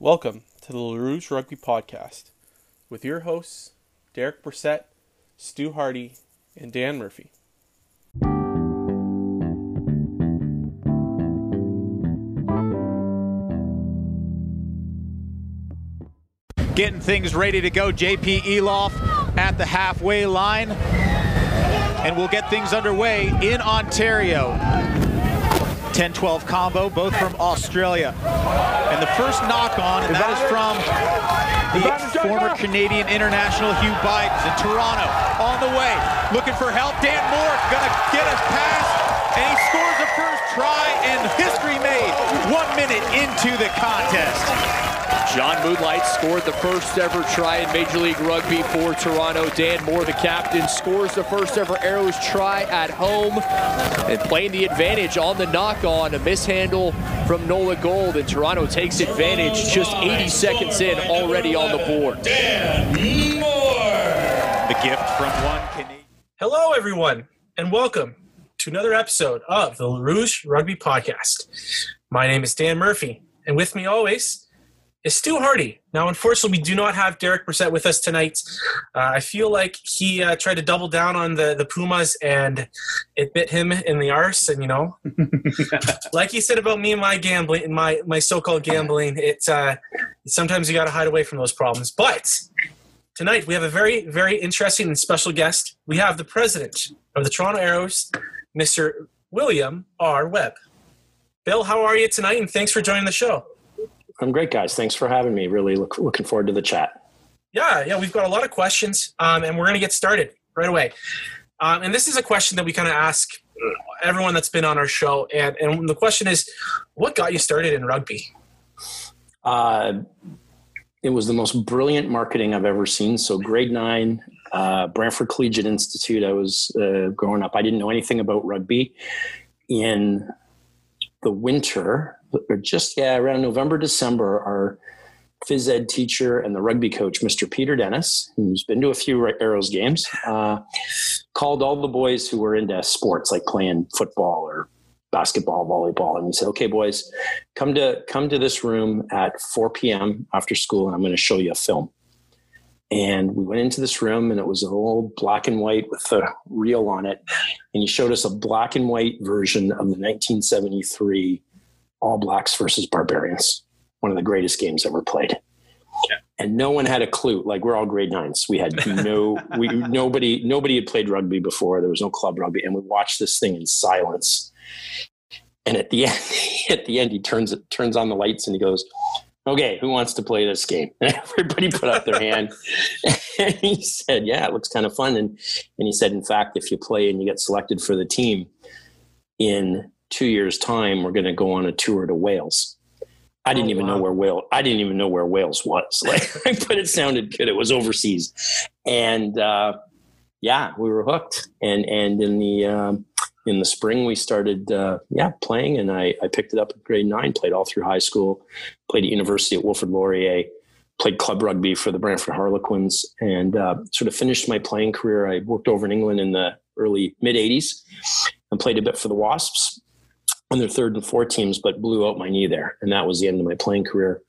Welcome to the LaRouge Rugby Podcast with your hosts, Derek Brissett, Stu Hardy, and Dan Murphy. Getting things ready to go. JP Eloff at the halfway line. And we'll get things underway in Ontario. 10 12 combo, both from Australia. And the first knock on, and that is from the former Canadian international Hubert Buydens in Toronto. On the way, looking for help. Dan Moore gonna get a pass, and he scores the first try, and history made one minute into the contest. John Moonlight scored the first ever try in Major League Rugby for Toronto. Dan Moore, the captain, scores the first ever Arrows try at home and playing the advantage on the knock on. A mishandle from Nola Gold, and Toronto takes advantage just 80 seconds in, already on the board. Dan Moore. The gift from one Canadian. Hello, everyone, and welcome to another episode of the Rouge Rugby Podcast. My name is Dan Murphy, and with me always is Stu Hardy. Now, unfortunately, we do not have Derek Brissett with us tonight. Uh, I feel like he uh, tried to double down on the, the Pumas and it bit him in the arse. And, you know, like he said about me and my gambling, my, my so called gambling, it's uh, sometimes you got to hide away from those problems. But tonight we have a very, very interesting and special guest. We have the president of the Toronto Arrows, Mr. William R. Webb. Bill, how are you tonight? And thanks for joining the show. I'm great, guys. Thanks for having me. Really look, looking forward to the chat. Yeah, yeah, we've got a lot of questions, um, and we're going to get started right away. Um, and this is a question that we kind of ask everyone that's been on our show, and and the question is, what got you started in rugby? Uh, it was the most brilliant marketing I've ever seen. So, grade nine, uh, Brantford Collegiate Institute. I was uh, growing up. I didn't know anything about rugby. In the winter, or just yeah, around November, December, our phys ed teacher and the rugby coach, Mr. Peter Dennis, who's been to a few Arrows games, uh, called all the boys who were into sports, like playing football or basketball, volleyball, and he said, "Okay, boys, come to come to this room at 4 p.m. after school, and I'm going to show you a film." And we went into this room, and it was an old black and white with a reel on it, and he showed us a black and white version of the 1973 all Blacks versus Barbarians, one of the greatest games ever played. Yeah. And no one had a clue. Like we're all grade nines. We had no, we nobody, nobody had played rugby before. There was no club rugby, and we watched this thing in silence. And at the end, at the end, he turns turns on the lights and he goes, "Okay, who wants to play this game?" And everybody put up their hand. and he said, "Yeah, it looks kind of fun." And and he said, "In fact, if you play and you get selected for the team in two years time we're going to go on a tour to wales. I didn't oh, even wow. know where wales i didn't even know where wales was like but it sounded good. It was overseas. And uh, yeah we were hooked. And and in the um, in the spring we started uh, yeah playing and I, I picked it up at grade nine played all through high school played at university at wilfrid laurier played club rugby for the brantford harlequins and uh, sort of finished my playing career. I worked over in england in the early mid 80s and played a bit for the wasps on their third and fourth teams, but blew out my knee there, and that was the end of my playing career.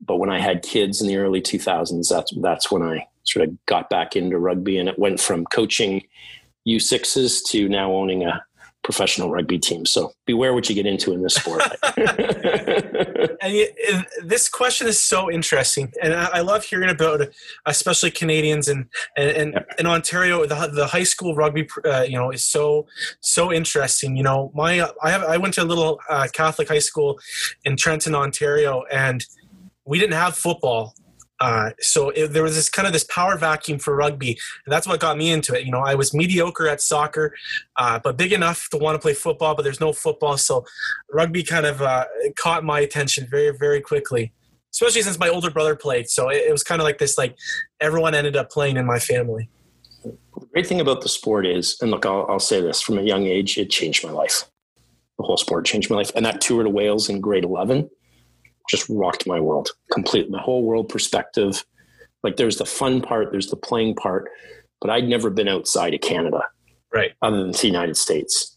But when I had kids in the early 2000s, that's that's when I sort of got back into rugby, and it went from coaching U6s to now owning a professional rugby team. So beware what you get into in this sport. and you, this question is so interesting, and I, I, love hearing about, especially Canadians and and, and yeah. in Ontario, the, the high school rugby, uh, you know, is so so interesting. You know, my I have I went to a little uh, Catholic high school in Trenton, Ontario, and we didn't have football uh, so it, there was this kind of this power vacuum for rugby, and that's what got me into it. You know, I was mediocre at soccer, uh, but big enough to want to play football, but there's no football, so rugby kind of uh, caught my attention very, very quickly. Especially since my older brother played, so it, it was kind of like this. Like everyone ended up playing in my family. The great thing about the sport is, and look, I'll, I'll say this: from a young age, it changed my life. The whole sport changed my life, and that tour to Wales in grade eleven just rocked my world completely. The whole world perspective. Like there's the fun part, there's the playing part, but I'd never been outside of Canada, right? Other than the United States,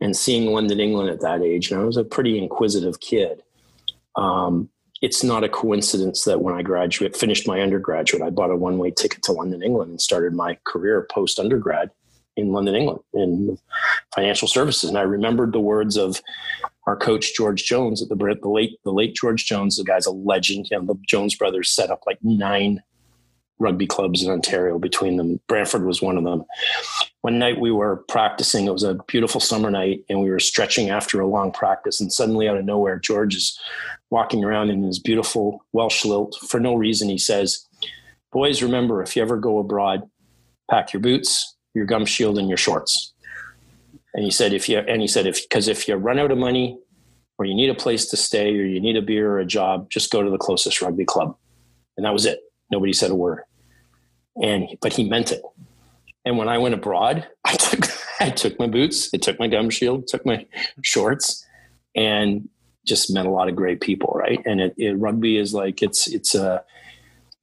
and seeing London, England at that age, and I was a pretty inquisitive kid. Um, it's not a coincidence that when I graduate, finished my undergraduate, I bought a one way ticket to London, England, and started my career post undergrad in London, England, in financial services. And I remembered the words of our coach George Jones at the the late the late George Jones. The guy's a legend. You know, the Jones brothers set up like nine rugby clubs in Ontario between them. Brantford was one of them. One night we were practicing. It was a beautiful summer night, and we were stretching after a long practice. And suddenly, out of nowhere, George is walking around in his beautiful Welsh lilt. For no reason, he says, "Boys, remember if you ever go abroad, pack your boots, your gum shield, and your shorts." And he said, "If you," and he said, "If because if you run out of money, or you need a place to stay, or you need a beer or a job, just go to the closest rugby club." And that was it. Nobody said a word. And but he meant it. And when I went abroad, I took I took my boots, I took my gum shield, took my shorts, and just met a lot of great people, right? And it, it, rugby is like it's it's a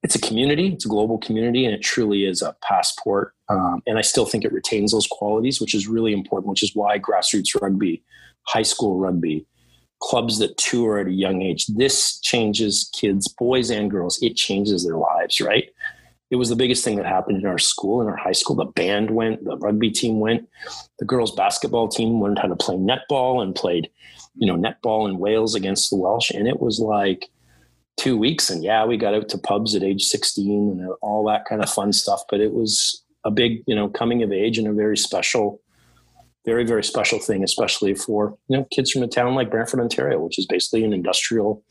it's a community, it's a global community, and it truly is a passport. Um, and I still think it retains those qualities, which is really important. Which is why grassroots rugby, high school rugby, clubs that tour at a young age. This changes kids, boys and girls. It changes their lives, right? It was the biggest thing that happened in our school, in our high school. The band went, the rugby team went, the girls' basketball team learned how to play netball and played, you know, netball in Wales against the Welsh. And it was like two weeks. And yeah, we got out to pubs at age 16 and all that kind of fun stuff. But it was a big, you know, coming of age and a very special very very special thing especially for you know kids from a town like brantford ontario which is basically an industrial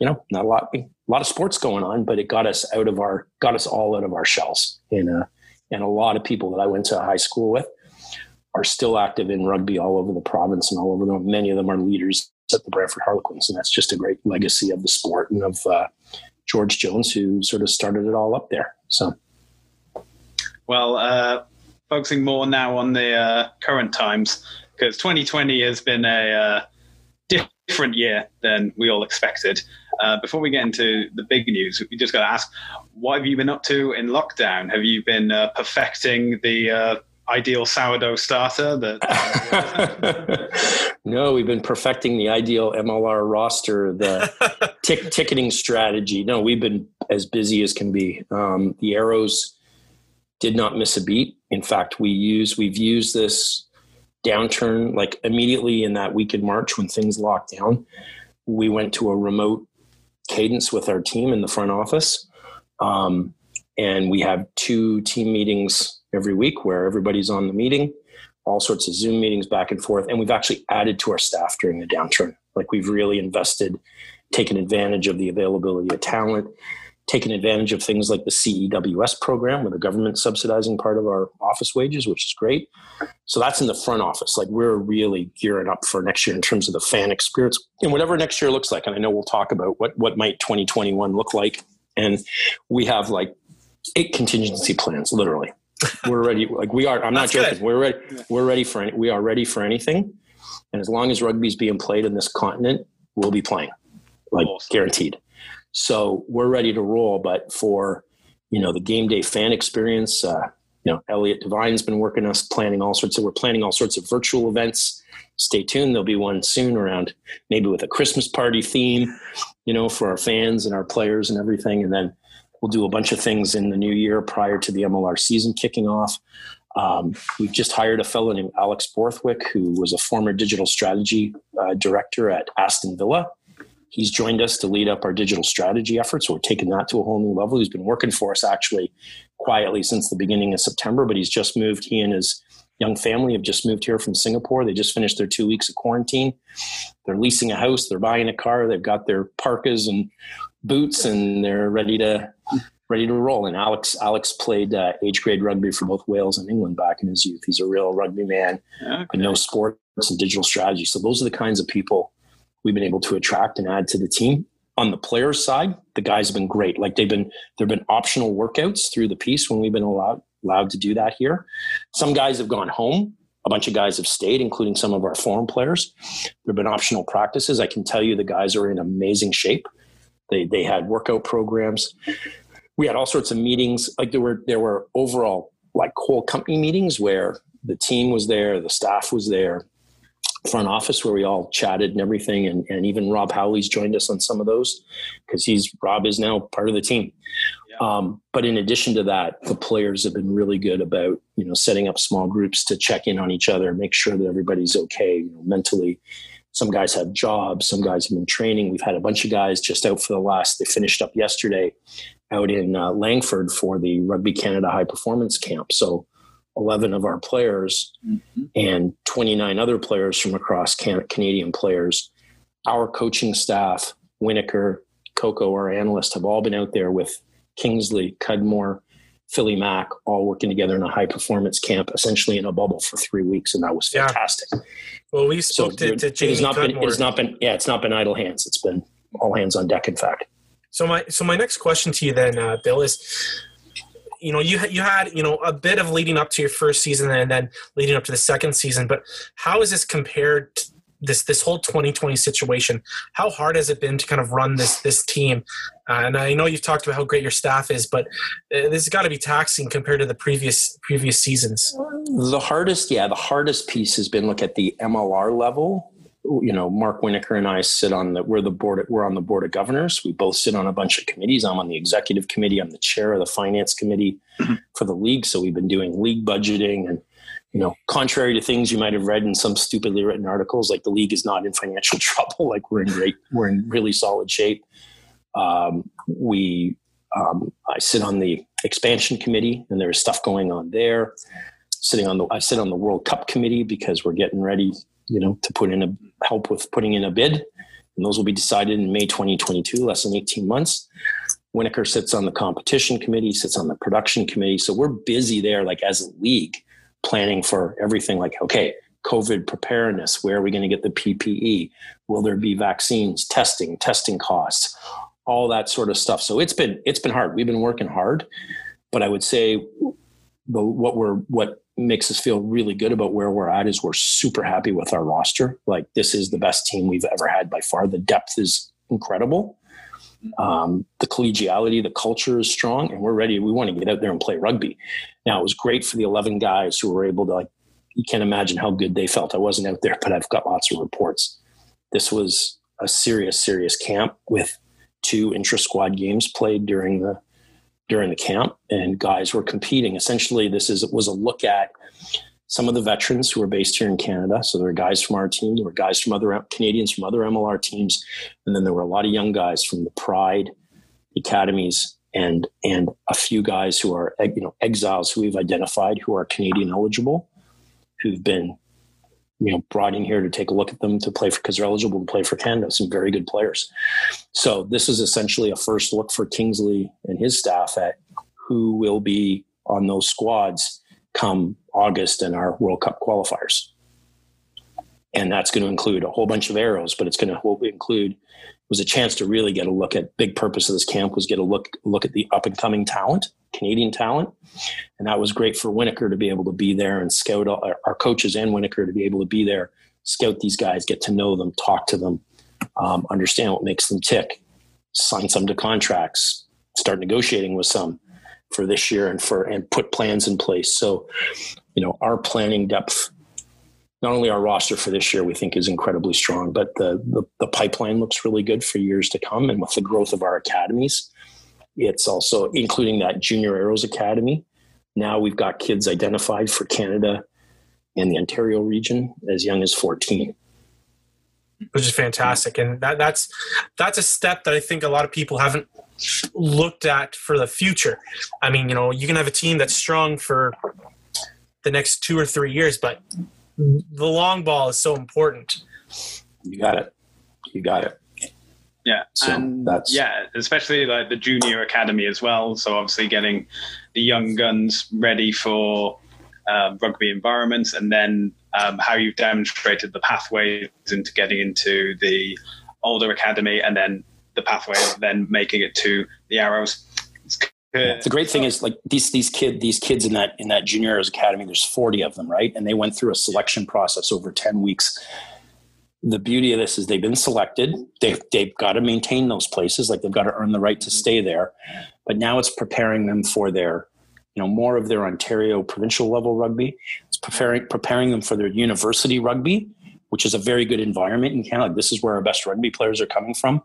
you know not a lot a lot of sports going on but it got us out of our got us all out of our shells. And uh and a lot of people that i went to high school with are still active in rugby all over the province and all over them many of them are leaders at the brantford harlequins. And that's just a great legacy of the sport and of uh, george jones who sort of started it all up there. So well uh focusing more now on the uh, current times because 2020 has been a uh, different year than we all expected. Uh, before we get into the big news, we just got to ask, what have you been up to in lockdown? Have you been uh, perfecting the uh, ideal sourdough starter? That no, we've been perfecting the ideal MLR roster, the ticketing strategy. No, we've been as busy as can be. Um, the arrows did not miss a beat. In fact, we use we've used this downturn like immediately in that week in March when things locked down. We went to a remote cadence with our team in the front office, um, and we have two team meetings every week where everybody's on the meeting, all sorts of Zoom meetings back and forth, and we've actually added to our staff during the downturn. Like we've really invested, taken advantage of the availability of talent taken advantage of things like the CEWS program, where the government subsidizing part of our office wages, which is great. So that's in the front office. Like we're really gearing up for next year in terms of the fan experience and whatever next year looks like. And I know we'll talk about what what might 2021 look like. And we have like eight contingency plans, literally. We're ready. Like we are. I'm not joking. Good. We're ready. We're ready for. Any, we are ready for anything. And as long as rugby's being played in this continent, we'll be playing, like awesome. guaranteed. So we're ready to roll. But for you know the game day fan experience, uh, you know Elliot Devine's been working us planning all sorts of. We're planning all sorts of virtual events. Stay tuned. There'll be one soon around maybe with a Christmas party theme, you know, for our fans and our players and everything. And then we'll do a bunch of things in the new year prior to the MLR season kicking off. Um, we've just hired a fellow named Alex Borthwick, who was a former digital strategy uh, director at Aston Villa. He's joined us to lead up our digital strategy efforts. We're taking that to a whole new level. He's been working for us actually quietly since the beginning of September, but he's just moved. He and his young family have just moved here from Singapore. They just finished their two weeks of quarantine. They're leasing a house, they're buying a car, they've got their parkas and boots, and they're ready to ready to roll. And Alex Alex played uh, age grade rugby for both Wales and England back in his youth. He's a real rugby man, okay. knows sports and digital strategy. So those are the kinds of people we've been able to attract and add to the team. On the players' side, the guys have been great. Like they've been there've been optional workouts through the piece when we've been allowed allowed to do that here. Some guys have gone home. A bunch of guys have stayed, including some of our foreign players. There have been optional practices. I can tell you the guys are in amazing shape. They they had workout programs. We had all sorts of meetings. Like there were there were overall like whole company meetings where the team was there, the staff was there, front office where we all chatted and everything. And, and even Rob Howley's joined us on some of those because he's Rob is now part of the team. Yeah. Um, but in addition to that, the players have been really good about you know setting up small groups to check in on each other, make sure that everybody's okay you know, mentally. Some guys have jobs, some guys have been training. We've had a bunch of guys just out for the last. They finished up yesterday out in uh, Langford for the Rugby Canada High Performance Camp. So 11 of our players mm-hmm. and 29 other players from across Can- Canadian players. Our coaching staff, Winokur, Coco, our analyst, have all been out there with Kingsley, Cudmore, Philly Mack, all working together in a high performance camp, essentially in a bubble for three weeks, and that was fantastic. Yeah. Well, we spoke so to, to Jamie it has not Cudmore. been. It has not been. Yeah, it's not been idle hands. It's been all hands on deck. In fact. So my so my next question to you then, uh, Bill, is you know you you had you know a bit of leading up to your first season and then leading up to the second season but how is this compared to this this whole 2020 situation? How hard has it been to kind of run this this team? Uh, and i know you've talked about how great your staff is but uh, this has got to be taxing compared to the previous previous seasons. The hardest yeah the hardest piece has been look at the mlr level you know, Mark Winokur and I sit on the we're the board we're on the board of governors. We both sit on a bunch of committees. I'm on the executive committee. I'm the chair of the finance committee mm-hmm. for the league. So we've been doing league budgeting and you know, contrary to things you might have read in some stupidly written articles, like the league is not in financial trouble. Like we're in great, we're in really solid shape. Um, we, um, I sit on the expansion committee, and there's stuff going on there. Sitting on the, I sit on the World Cup committee because we're getting ready you know, to put in a help with putting in a bid. And those will be decided in May 2022, less than 18 months. Winokur sits on the competition committee, sits on the production committee. So we're busy there, like as a league, planning for everything like, okay, COVID preparedness, where are we going to get the PPE? Will there be vaccines, testing, testing costs, all that sort of stuff. So it's been it's been hard. We've been working hard, but I would say the what we're what makes us feel really good about where we're at is we're super happy with our roster. Like this is the best team we've ever had by far. The depth is incredible. Um, the collegiality, the culture is strong, and we're ready. We want to get out there and play rugby. Now it was great for the eleven guys who were able to like. You can't imagine how good they felt. I wasn't out there, but I've got lots of reports. This was a serious, serious camp with two intra squad games played during the during the camp, and guys were competing. Essentially, this is was a look at some of the veterans who are based here in Canada. So there were guys from our team, there were guys from other Canadians from other MLR teams, and then there were a lot of young guys from the Pride academies and and a few guys who are you know exiles who we've identified who are Canadian eligible, who've been you know brought in here to take a look at them to play for because they're eligible to play for Canada. Some very good players. So this is essentially a first look for Kingsley and his staff at who will be on those squads come August and our World Cup qualifiers. And that's going to include a whole bunch of arrows, but it's going to include was a chance to really get a look at big purpose of this camp was get a look look at the up and coming talent Canadian talent. And that was great for Winokur to be able to be there and scout our coaches and Winokur to be able to be there, scout these guys, get to know them, talk to them, um, understand what makes them tick, sign some to contracts, start negotiating with some for this year and for and put plans in place. So, you know, our planning depth, not only our roster for this year, we think is incredibly strong, but the, the, the pipeline looks really good for years to come. And with the growth of our academies, it's also including that Junior Arrows Academy. Now we've got kids identified for Canada and the Ontario region as young as 14 which is fantastic and that, that's that's a step that i think a lot of people haven't looked at for the future i mean you know you can have a team that's strong for the next two or three years but the long ball is so important you got it you got it yeah, so and that's yeah, especially like the junior academy as well. So obviously getting the young guns ready for um, rugby environments, and then um, how you've demonstrated the pathways into getting into the older academy, and then the pathway of then making it to the arrows. Yeah, the great thing is like these these kid these kids in that in that junior arrows academy. There's 40 of them, right? And they went through a selection process over 10 weeks the beauty of this is they've been selected. They've, they've got to maintain those places, like they've got to earn the right to mm-hmm. stay there. But now it's preparing them for their, you know, more of their Ontario provincial level rugby. It's preparing preparing them for their university rugby, which is a very good environment in Canada. This is where our best rugby players are coming from,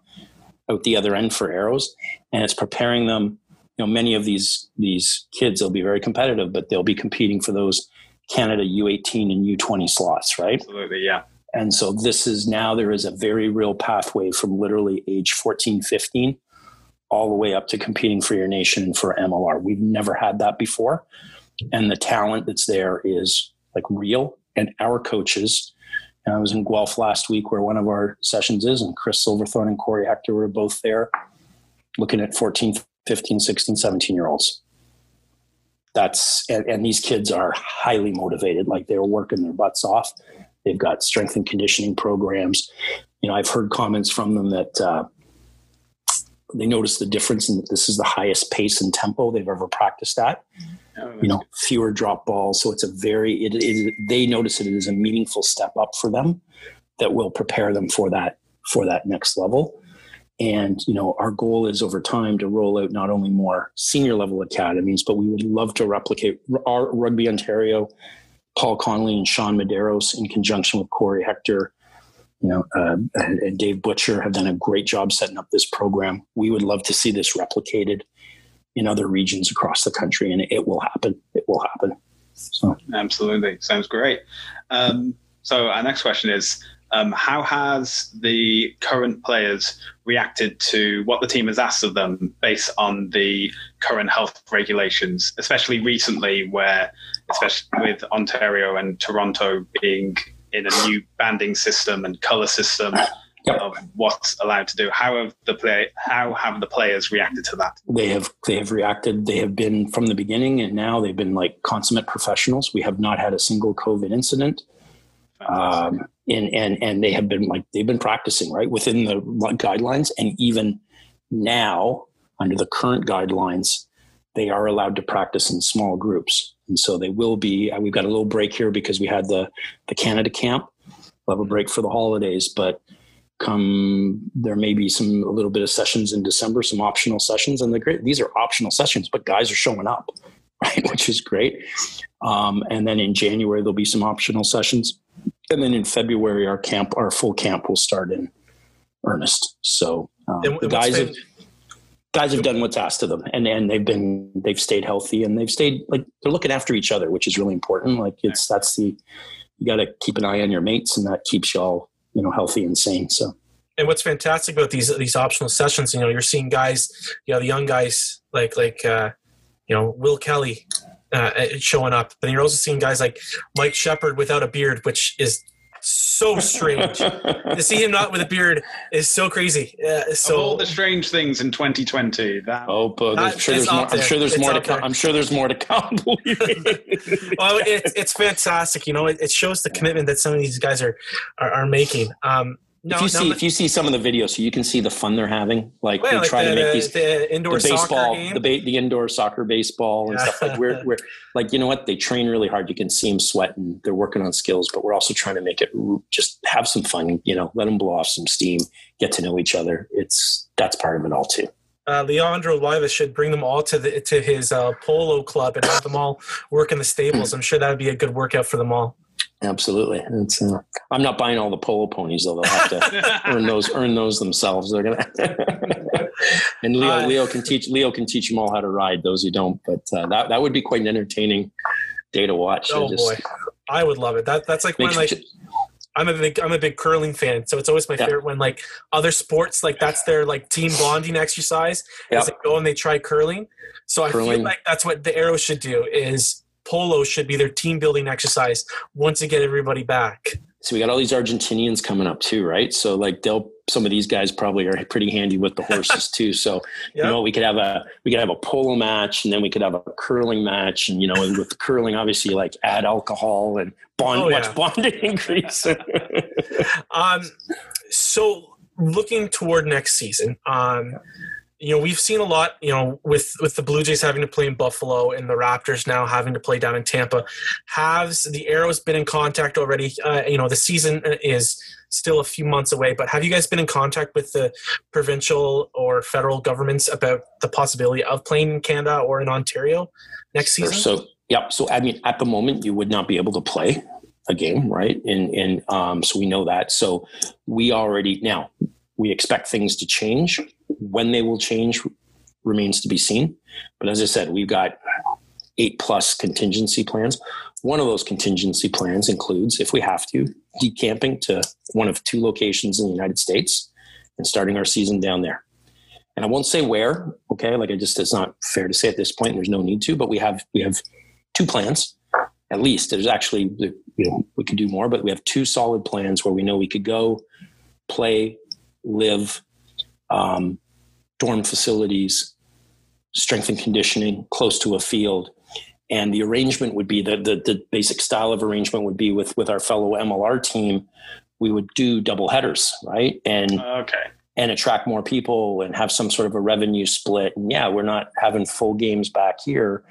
out the other end for Arrows, and it's preparing them. You know, many of these these kids will be very competitive, but they'll be competing for those Canada U18 and U20 slots, right? Absolutely, yeah. And so this is now there is a very real pathway from literally age 14, 15 all the way up to competing for your nation and for MLR. We've never had that before. And the talent that's there is like real. And our coaches, and I was in Guelph last week where one of our sessions is, and Chris Silverthorne and Corey Hector were both there looking at 14, 15, 16, 17 year olds. That's, and, and these kids are highly motivated. Like they're working their butts off. They've got strength and conditioning programs. You know, I've heard comments from them that, uh, they notice the difference that this is the highest pace and tempo they've ever practiced at. You know, fewer drop balls, so it's a very it is they notice it is a meaningful step up for them that will prepare them for that for that next level. And you know, our goal is over time to roll out not only more senior level academies, but we would love to replicate our Rugby Ontario, Paul Connolly and Sean Medeiros in conjunction with Corey Hector you know, uh, and, and, Dave Butcher have done a great job setting up this program. We would love to see this replicated in other regions across the country, and it will happen. It will happen. So absolutely, sounds great. Um, so our next question is: um, How has the current players reacted to what the team has asked of them based on the current health regulations, especially recently, where, especially with Ontario and Toronto being in a new banding system and color system yep. of what's allowed to do. How have the play? How have the players reacted to that? They have they have reacted. They have been from the beginning, and now they've been like consummate professionals. We have not had a single COVID incident. Um, and and and they have been like they've been practicing right within the guidelines, and even now under the current guidelines, they are allowed to practice in small groups. And so they will be, uh, we've got a little break here because we had the, the Canada camp. We'll have a break for the holidays, but come, there may be some, a little bit of sessions in December, some optional sessions. And the great, these are optional sessions, but guys are showing up, right? Which is great. Um, and then in January, there'll be some optional sessions. And then in February, our camp, our full camp will start in earnest. So um, the guys have, guys have done what's asked of them. And and they've been they've stayed healthy and they've stayed like they're looking after each other which is really important. Like it's that's the you got to keep an eye on your mates and that keeps you all you know healthy and sane so. And what's fantastic about these these optional sessions you know you're seeing guys you know the young guys like like uh you know will kelly uh, showing up but you're also seeing guys like mike sheppard without a beard which is so strange. to see him not with a beard is so crazy. Uh, so of all the strange things in 2020, that oh, but I'm sure there's more. I'm sure there's more to come. I'm sure there's more to come. well, it, it's fantastic. You know, it, it, shows the commitment that some of these guys are are, are making. Um, no, if you no, see if you see some of the videos, so you can see the fun they're having. Like well, they try like the, to make these the indoor the baseball, the ba- the indoor soccer baseball and yeah. stuff. Like we're we're like you know what they train really hard. You can see them sweating. They're working on skills, but we're also trying to make it just have some fun. You know, let them blow off some steam, get to know each other. It's that's part of it all too. Uh, Leandro Leiva should bring them all to the to his uh, polo club and have them all work in the stables. I'm sure that would be a good workout for them all. Absolutely. Uh, I'm not buying all the polo ponies though. They'll have to earn those earn those themselves. They're gonna. and Leo uh, Leo can teach Leo can teach them all how to ride. Those who don't, but uh, that that would be quite an entertaining day to watch. Oh just, boy, I would love it. That that's like when like. I'm a big I'm a big curling fan, so it's always my yeah. favorite when like other sports like that's their like team bonding exercise. Yep. As they go and they try curling. So curling. I feel like that's what the arrow should do is polo should be their team building exercise once they get everybody back. So we got all these Argentinians coming up too, right? So like they'll some of these guys probably are pretty handy with the horses too. So yep. you know we could have a we could have a polo match and then we could have a curling match and you know with the curling obviously like add alcohol and bond oh, yeah. watch bonding increase. um, so looking toward next season, um, you know we've seen a lot you know with with the blue jays having to play in buffalo and the raptors now having to play down in tampa has the arrows been in contact already uh, you know the season is still a few months away but have you guys been in contact with the provincial or federal governments about the possibility of playing in canada or in ontario next season so yeah so i mean at the moment you would not be able to play a game, right? And and um, so we know that. So we already now we expect things to change. When they will change remains to be seen. But as I said, we've got eight plus contingency plans. One of those contingency plans includes, if we have to, decamping to one of two locations in the United States and starting our season down there. And I won't say where, okay? Like I just it's not fair to say at this point. There's no need to, but we have we have two plans at least. There's actually you know we could do more, but we have two solid plans where we know we could go play, live, um, dorm facilities, strength and conditioning close to a field. And the arrangement would be the, the, the basic style of arrangement would be with with our fellow MLR team, we would do double headers, right? And Okay. and attract more people and have some sort of a revenue split. And yeah, we're not having full games back here.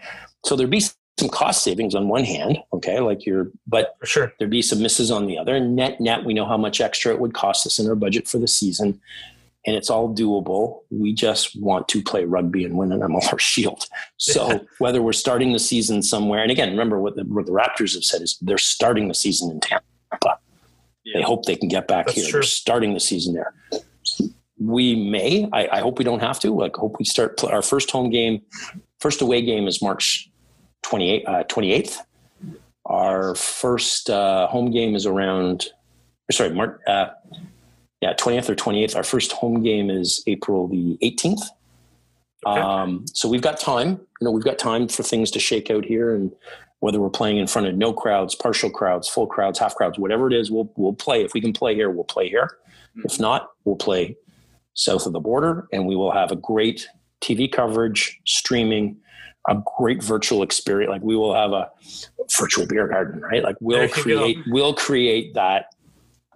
So there'd be some cost savings on one hand, okay, like you're, but For sure. there'd be some misses on the other. And net, net, we know how much extra it would cost us in our budget for the season. And it's all doable. We just want to play rugby and win an MLR Shield. So whether we're starting the season somewhere, and again, remember what the, what the Raptors have said is they're starting the season in Tampa. They hope they can get back That's here. true. They're starting the season there. We may. I, I hope we don't have to. Like, hope we start our first home game. First away game is March 28th. Uh, 28th. Our first uh, home game is around. Sorry, March. Uh, yeah, 20th or 28th. Our first home game is April the 18th. Okay. Um, so we've got time. You know, we've got time for things to shake out here, and whether we're playing in front of no crowds, partial crowds, full crowds, half crowds, whatever it is, we'll we'll play. If we can play here, we'll play here. If not, we'll play south of the border, and we will have a great TV coverage, streaming, a great virtual experience. Like we will have a virtual beer garden, right? Like we'll you go. create we'll create that.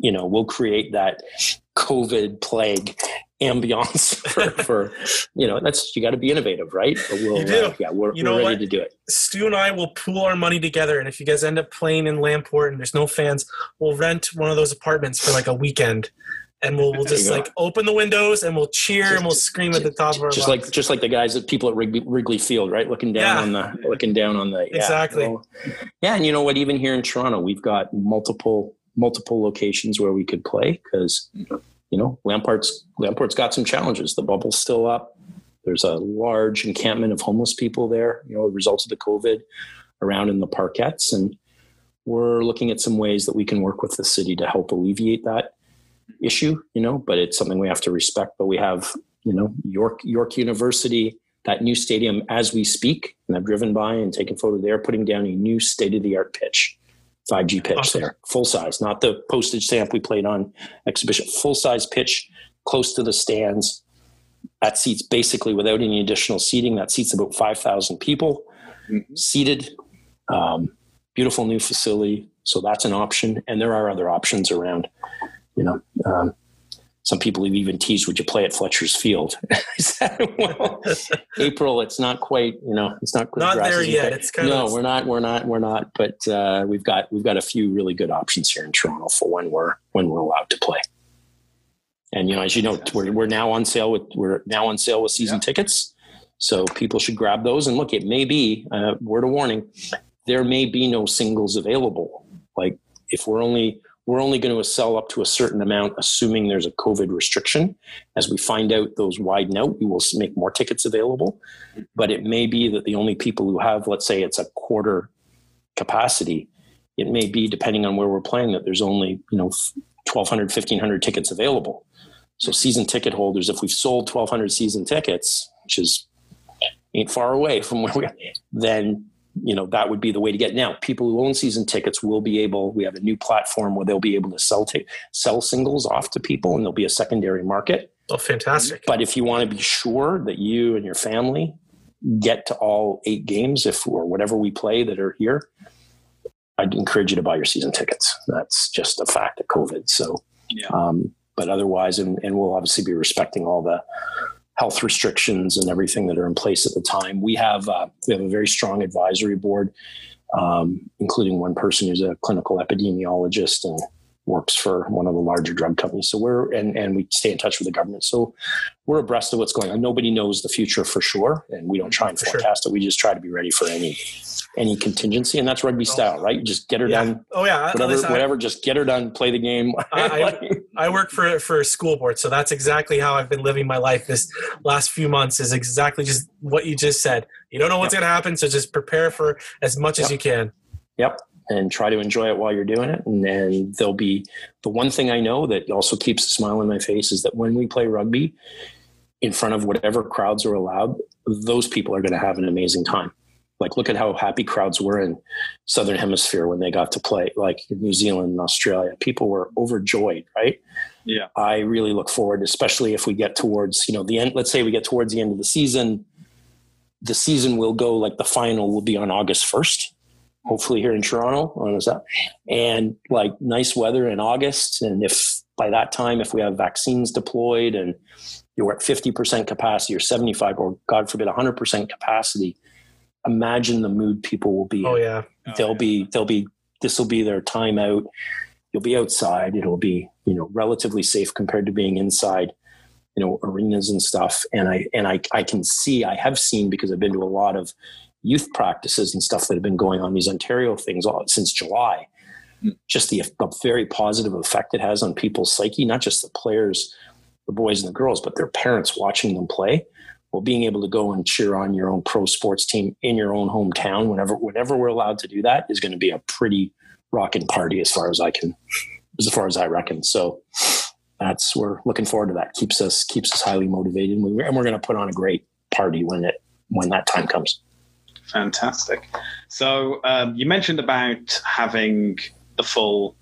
You know, we'll create that COVID plague ambiance for, for you know that's you got to be innovative right but we'll You do. Uh, yeah we're, You we're ready what? to do it Stu and I will pool our money together, and if you guys end up playing in Lamport and there's no fans, we'll rent one of those apartments for like a weekend, and we'll, we'll just like open the windows and we'll cheer and we'll scream at the top of our just lungs. like just like the guys that people at Wrigley, Wrigley Field, right? Looking down Yeah. on the looking down on the yeah, Exactly. well, yeah, and you know what? Even here in Toronto, we've got multiple multiple locations where we could play because you know Lamport's Lamport's got some challenges. The bubble's still up. There's a large encampment of homeless people there. You know, results of the COVID around in the parkettes, and we're looking at some ways that we can work with the city to help alleviate that issue. You know, but it's something we have to respect. But we have you know York York University, that new stadium as we speak, and I've driven by and taken photo there, putting down a new state of the art pitch, 5G pitch Awesome. there, full size, not the postage stamp we played on exhibition, full size pitch, close to the stands. That seats basically without any additional seating. That seats about 5,000 people Mhm. seated. Um, beautiful new facility. So that's an option. And there are other options around, you know, um, some people have even teased, would you play at Fletcher's Field? Said, well, April, it's not quite, you know, it's not quite Not there yet. It's kind no, of we're not, we're not, we're not. But uh, we've got we've got a few really good options here in Toronto for when we're when we're allowed to play. And you know, as you know, we're we're now on sale with we're now on sale with season Yeah. tickets, so people should grab those. And look, it may be uh, word of warning, there may be no singles available. Like if we're only we're only going to sell up to a certain amount, assuming there's a COVID restriction. As we find out those widen out, we will make more tickets available. But it may be that the only people who have, let's say, it's a quarter capacity, it may be depending on where we're playing that there's only you know 1,200, 1,500 tickets available. So season ticket holders, if we've sold 1,200 season tickets, which is ain't far away from where we, are, then you know that would be the way to get. Now, people who own season tickets will be able. We have a new platform where they'll be able to sell ta- sell singles off to people, and there'll be a secondary market. oh, fantastic. But if you want to be sure that you and your family get to all eight games, if or whatever we play that are here, I'd encourage you to buy your season tickets. That's just a fact of COVID. So, Yeah. um, but otherwise, and, and we'll obviously be respecting all the health restrictions and everything that are in place at the time. We have uh, we have a very strong advisory board, um, including one person who's a clinical epidemiologist and works for one of the larger drug companies. So we're and and we stay in touch with the government. So we're abreast of what's going on. Nobody knows the future for sure, and we don't try and For sure. forecast it. We just try to be ready for any any contingency, and that's rugby oh. style, right? You just get her Yeah. done, Oh yeah, whatever, I- whatever. Just get her done, play the game. I, I, I work for for a school board, so that's exactly how I've been living my life this last few months. Is exactly just what you just said. You don't know what's going to happen, so just prepare for as much as you can. Yep. And try to enjoy it while you're doing it. And then there'll be the one thing I know that also keeps a smile on my face is that when we play rugby in front of whatever crowds are allowed, those people are going to have an amazing time. Like, look at how happy crowds were in Southern Hemisphere when they got to play, like in New Zealand and Australia. People were overjoyed, right? Yeah. I really look forward, especially if we get towards, you know, the end. Let's say we get towards the end of the season. The season will go like the final will be on August 1st, hopefully here in Toronto. On is that? And like nice weather in August. And if by that time, if we have vaccines deployed and you're at 50% capacity or 75 or God forbid 100% capacity, imagine the mood people will be Oh yeah, oh, they'll be they'll be this will be their time out. You'll be outside. It'll be you know relatively safe compared to being inside you know arenas and stuff. And i and i i can see i have seen because i've been to a lot of youth practices and stuff that have been going on these ontario things all, since july. Hmm. Just the, the very positive effect it has on people's psyche not just the players the boys and the girls but their parents watching them play well being able to go and cheer on your own pro sports team in your own hometown whenever whenever we're allowed to do that is going to be a pretty rocking party as far as i can as far as i reckon so that's we're looking forward to that keeps us keeps us highly motivated and, we, and we're going to put on a great party when it when that time comes Fantastic. So um, you mentioned about having the full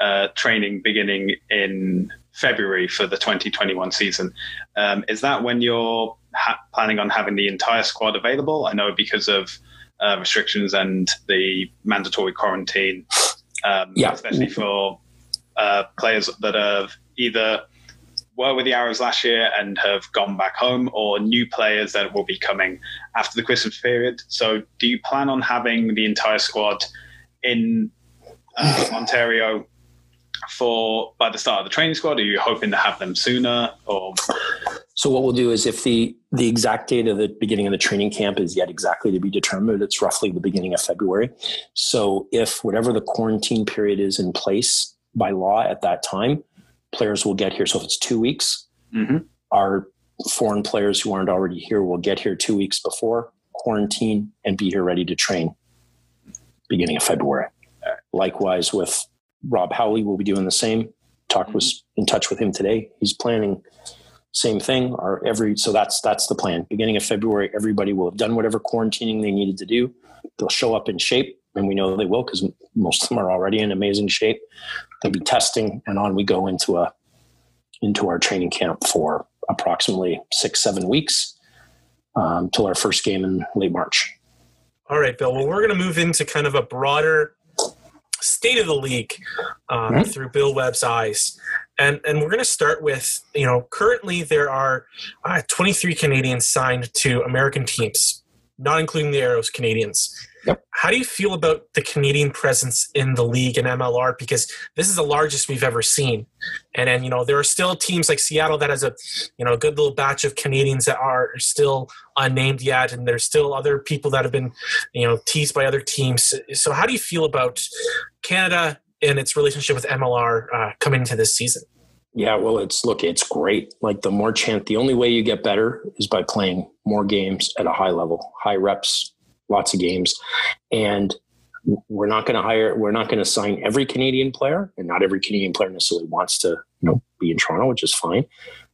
uh, training beginning in February for the 2021 season. Um, is that when you're ha- planning on having the entire squad available? I know because of uh, restrictions and the mandatory quarantine, um, Yeah. especially for uh, players that have either were with the Arrows last year and have gone back home, or new players that will be coming after the Christmas period. So, do you plan on having the entire squad in uh, Ontario for by the start of the training squad? Are you hoping to have them sooner, or So what we'll do is if the the exact date of the beginning of the training camp is yet exactly to be determined, it's roughly the beginning of February. So if whatever the quarantine period is in place by law at that time, players will get here. So if it's two weeks, Mhm. our foreign players who aren't already here will get here two weeks before quarantine and be here ready to train beginning of February. Likewise with Rob Howley, we'll be doing the same. Talk was in touch with him today. He's planning same thing or every so that's that's the plan beginning of february everybody will have done whatever quarantining they needed to do they'll show up in shape and we know they will because most of them are already in amazing shape they'll be testing and on we go into a into our training camp for approximately six seven weeks um, till our first game in late march All right, Bill. Well, we're going to move into kind of a broader state of the league um, Mhm. through Bill Webb's eyes, and and we're going to start with you know currently there are uh, 23 Canadians signed to American teams, not including the Arrows Canadians. Yep. How do you feel about the Canadian presence in the league and MLR? Because this is the largest we've ever seen, and then you know there are still teams like Seattle that has a you know a good little batch of Canadians that are still unnamed yet, and there's still other people that have been you know teased by other teams. So how do you feel about Canada and its relationship with MLR uh, coming into this season? Yeah, well, it's look, it's great. Like the more chance, the only way you get better is by playing more games at a high level, high reps, lots of games, and we're not going to hire, we're not going to sign every Canadian player, and not every Canadian player necessarily wants to, you know, be in Toronto, which is fine.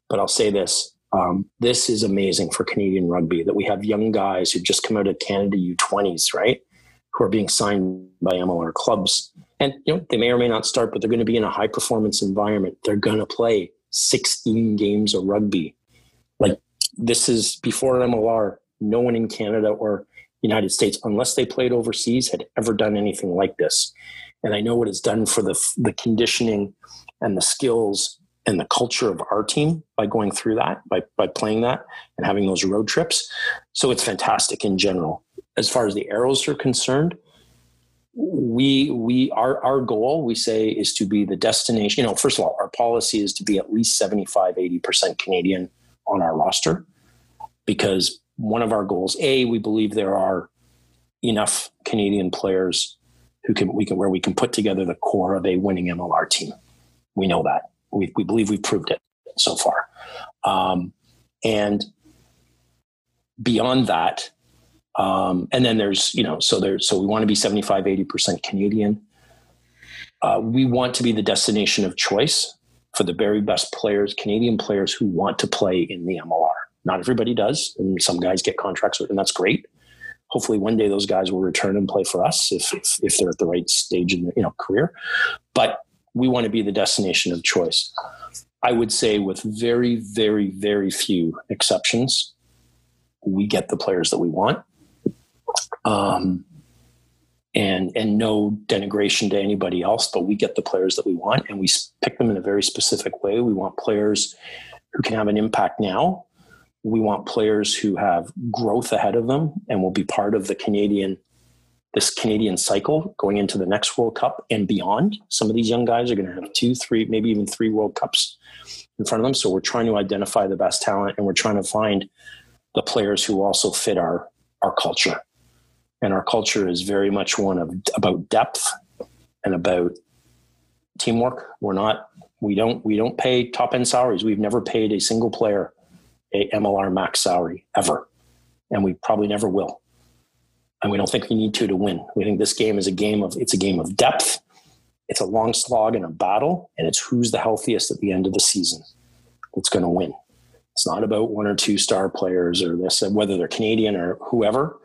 But I'll say this: um, this is amazing for Canadian rugby that we have young guys who've just come out of Canada U20s, right, who are being signed by MLR clubs. And you know they may or may not start but they're going to be in a high performance environment. They're going to play 16 games of rugby. Like this is before mlr no one in canada or united states unless they played overseas had ever done anything like this. And i know what it's done for the the conditioning and the skills and the culture of our team by going through that by by playing that and having those road trips. So it's fantastic in general. As far as the arrows are concerned we we our our goal we say is to be the destination you know first of all our policy is to be at least 75 80% canadian on our roster because one of our goals a we believe there are enough Canadian players who can we can where we can put together the core of a winning MLR team. We know that. We we believe we've proved it so far. Um, and beyond that, um, and then there's, you know, so there's, so we want to be 75, 80% Canadian. Uh, we want to be the destination of choice for the very best players, Canadian players who want to play in the MLR. Not everybody does, and some guys get contracts, and that's great. Hopefully, one day those guys will return and play for us if if, if they're at the right stage in their you know career. But we want to be the destination of choice. I would say, with very, very, very few exceptions, we get the players that we want. Um, and and no denigration to anybody else, but we get the players that we want, and we pick them in a very specific way. We want players who can have an impact now. We want players who have growth ahead of them and will be part of the Canadian this Canadian cycle going into the next World Cup and beyond. Some of these young guys are going to have two, three, maybe even three World Cups in front of them. So we're trying to identify the best talent and we're trying to find the players who also fit our our culture and our culture is very much one of about depth and about teamwork. We're not we don't we don't pay top end salaries. We've never paid a single player a MLR max salary ever, and we probably never will. And we don't think we need to to win. We think this game is a game of it's a game of depth. It's a long slog and a battle, and it's who's the healthiest at the end of the season that's going to win. It's not about one or two star players or this, whether they're Canadian or whoever,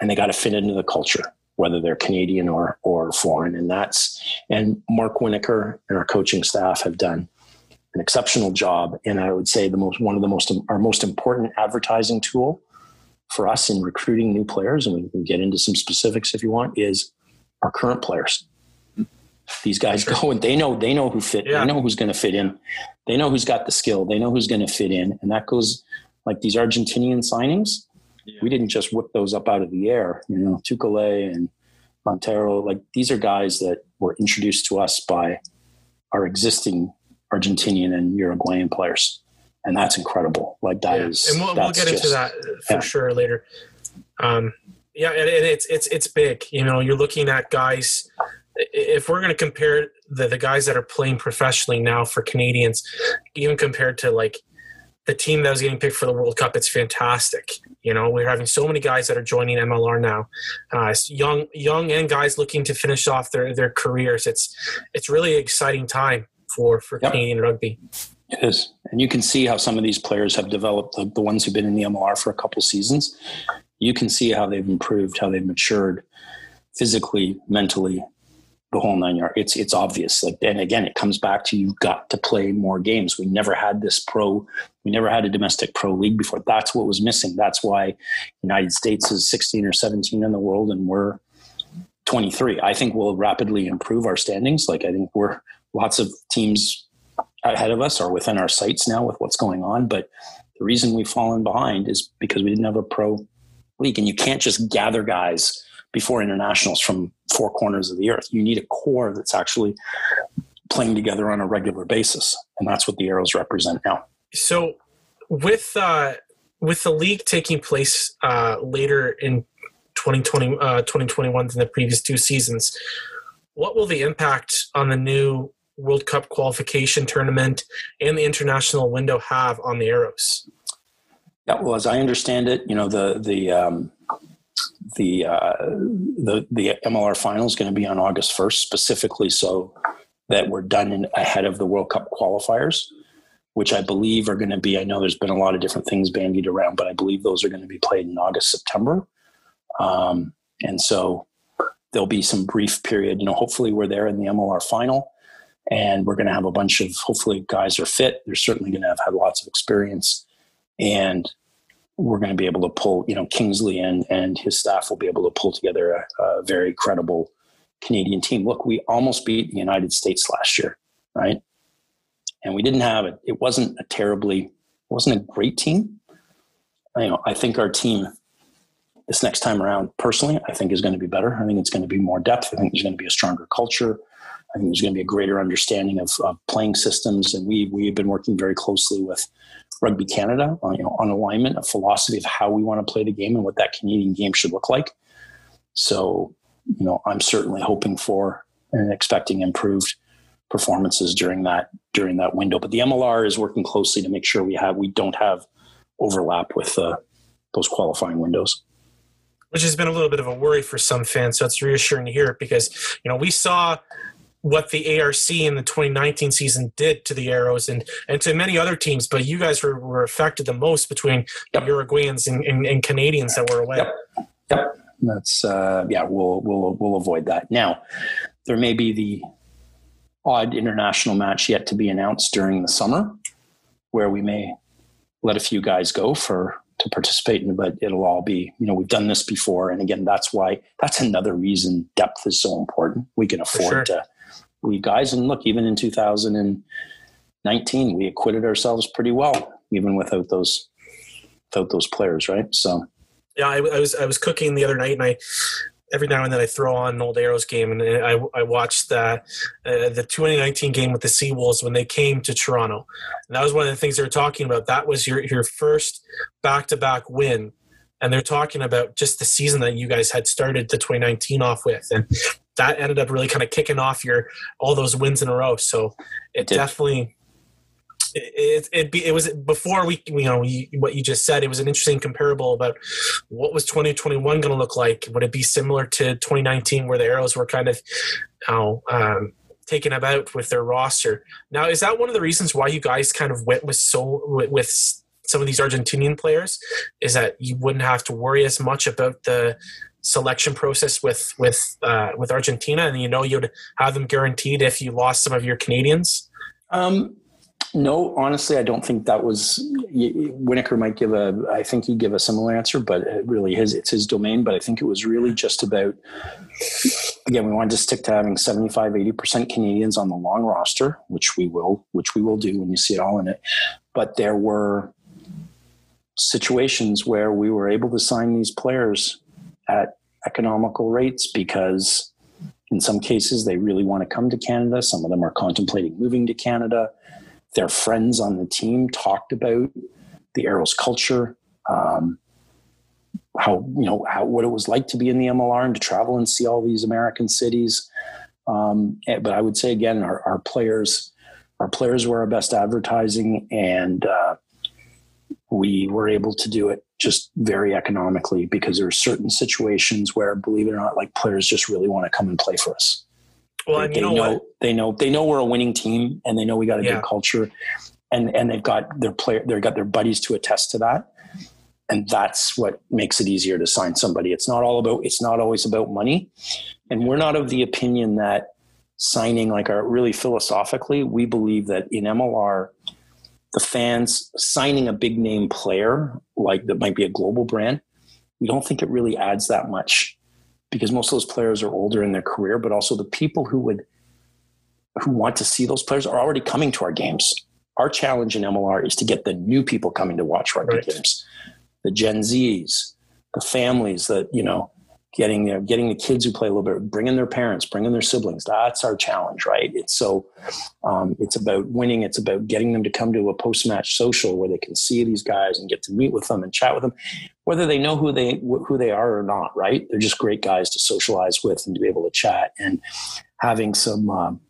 and they got to fit into the culture, whether they're Canadian or or foreign. And that's and Mark Winokur and our coaching staff have done an exceptional job. And I would say the most one of the most our most important advertising tool for us in recruiting new players, and we can get into some specifics if you want, is our current players. These guys go and they know they know who fit. Yeah. They know who's going to fit in. They know who's got the skill. They know who's going to fit in, and that goes like these Argentinian signings. Yeah. We didn't just whip those up out of the air. You know, Tuculet and Montero. Like these are guys that were introduced to us by our existing Argentinian and Uruguayan players, and that's incredible. Like that yeah. is, and we'll, we'll get just, into that for yeah. sure later. Um, yeah, and it's it's it's big. You know, you're looking at guys if we're going to compare the, the guys that are playing professionally now for Canadians, even compared to like the team that was getting picked for the World Cup, it's fantastic. You know, we're having so many guys that are joining MLR now, uh, young, young, and guys looking to finish off their their careers. It's it's really exciting time for for yep. Canadian rugby. It is, and you can see how some of these players have developed. The, the ones who've been in the MLR for a couple seasons, you can see how they've improved, how they've matured, physically, mentally, the whole nine yards. It's it's obvious. Like and again, it comes back to you've got to play more games. We never had this pro. We never had a domestic pro league before. That's what was missing. That's why United States is 16 or 17 in the world, and we're 23. I think we'll rapidly improve our standings. Like I think we're lots of teams ahead of us are within our sights now with what's going on. But the reason we've fallen behind is because we didn't have a pro league, and you can't just gather guys before internationals from four corners of the earth. You need a core that's actually playing together on a regular basis, and that's what the Arrows represent now. So, with uh, with the league taking place uh, later in 2020, uh, 2021 than the previous two seasons, what will the impact on the new World Cup qualification tournament and the international window have on the Arrows? Yeah, well, as I understand it, you know the the um, the uh, the the MLR final is going to be on August first, specifically so that we're done in, ahead of the World Cup qualifiers, which I believe are going to be. I know there's been a lot of different things bandied around, but I believe those are going to be played in August September, um, and so there'll be some brief period. You know, hopefully we're there in the MLR final. And we're going to have a bunch of hopefully guys are fit. They're certainly going to have had lots of experience, and we're going to be able to pull, you know, Kingsley and and his staff will be able to pull together a, a very credible Canadian team. Look, we almost beat the United States last year, right? And we didn't have it. It wasn't a terribly, it wasn't a great team. You know, I think our team this next time around, personally, I think is going to be better. I think it's going to be more depth. I think there's going to be a stronger culture. I think there's going to be a greater understanding of, of playing systems, and we we've been working very closely with Rugby Canada on, you know, on alignment, a philosophy of how we want to play the game and what that Canadian game should look like. So, you know, I'm certainly hoping for and expecting improved performances during that during that window. But the MLR is working closely to make sure we have we don't have overlap with uh, those qualifying windows. Which has been a little bit of a worry for some fans, so it's reassuring to hear it because you know we saw what the ARC in the 2019 season did to the Arrows and, and to many other teams, but you guys were, were affected the most between yep. the Uruguayans and, and, and, Canadians that were away. Yep. yep. That's uh, yeah. We'll we'll we'll avoid that. Now, there may be the odd international match yet to be announced during the summer, where we may let a few guys go for to participate in, but it'll all be, you know, we've done this before. And again, that's why, that's another reason depth is so important. We can afford sure. to leave guys. And look, even in 2019, we acquitted ourselves pretty well, even without those, without those players. Right. So, yeah, I, I was, I was cooking the other night and I, every now and then I throw on an old Arrows game, and I, I watched that uh, the 2019 game with the Seawolves when they came to Toronto. And that was one of the things they were talking about. That was your your first back to back win, and they're talking about just the season that you guys had started the 2019 off with, and that ended up really kind of kicking off your all those wins in a row. So it, it definitely it, it, it, was before we you know we, what you just said it was an interesting comparable about what was 2021 going to look like? Would it be similar to 2019 where the arrows were kind of you know, um, taken about with their roster? Now is that one of the reasons why you guys kind of went with so with, with some of these argentinian players is that you wouldn't have to worry as much about the selection process with with uh, with argentina and you know you'd have them guaranteed if you lost some of your canadians um, no, honestly, I don't think that was. Winokur might give a. I think he'd give a similar answer, but it really his it's his domain. But I think it was really just about. Again, we wanted to stick to having 75, 80 percent Canadians on the long roster, which we will, which we will do when you see it all in it. But there were situations where we were able to sign these players at economical rates because in some cases they really want to come to Canada. Some of them are contemplating moving to Canada their friends on the team talked about the Arrows culture, um, how you know how what it was like to be in the MLR and to travel and see all these American cities. Um, eh, but I would say again, our, our, players, our players were our best advertising, and uh, we were able to do it just very economically because there are certain situations where, believe it or not, like players just really want to come and play for us. Well, they, you know, know they know they know we're a winning team, and they know we got a yeah. good culture, and and they've got their player, they've got their buddies to attest to that, and that's what makes it easier to sign somebody. It's not all about. It's not always about money, and we're not of the opinion that signing like our really philosophically, we believe that in MLR, the fans signing a big name player like that might be a global brand, we don't think it really adds that much because most of those players are older in their career, but also the people who would who want to see those players are already coming to our games. Our challenge in MLR is to get the new people coming to watch rugby right. games, the Gen Zs, the families that you know getting there, getting the kids who play a little bit, bringing their parents, bringing their siblings. That's our challenge, right? It's so um, it's about winning. It's about getting them to come to a post match social where they can see these guys and get to meet with them and chat with them, whether they know who they who they are or not. Right? They're just great guys to socialize with and to be able to chat and having some. Um,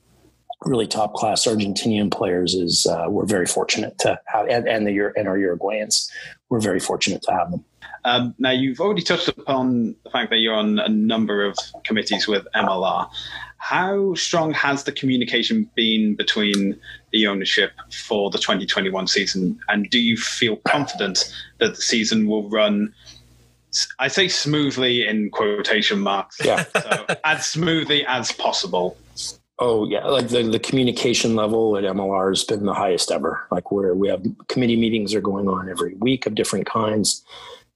really top class Argentinian players is uh, we're very fortunate to have, and, and the and our Uruguayans, we're very fortunate to have them. Um, now, you've already touched upon the fact that you're on a number of committees with MLR. How strong has the communication been between the ownership for the 2021 season? And do you feel confident that the season will run? I say smoothly in quotation marks. Yeah. so as smoothly as possible. Oh yeah, like the, the communication level at MLR has been the highest ever. Like where we have committee meetings are going on every week of different kinds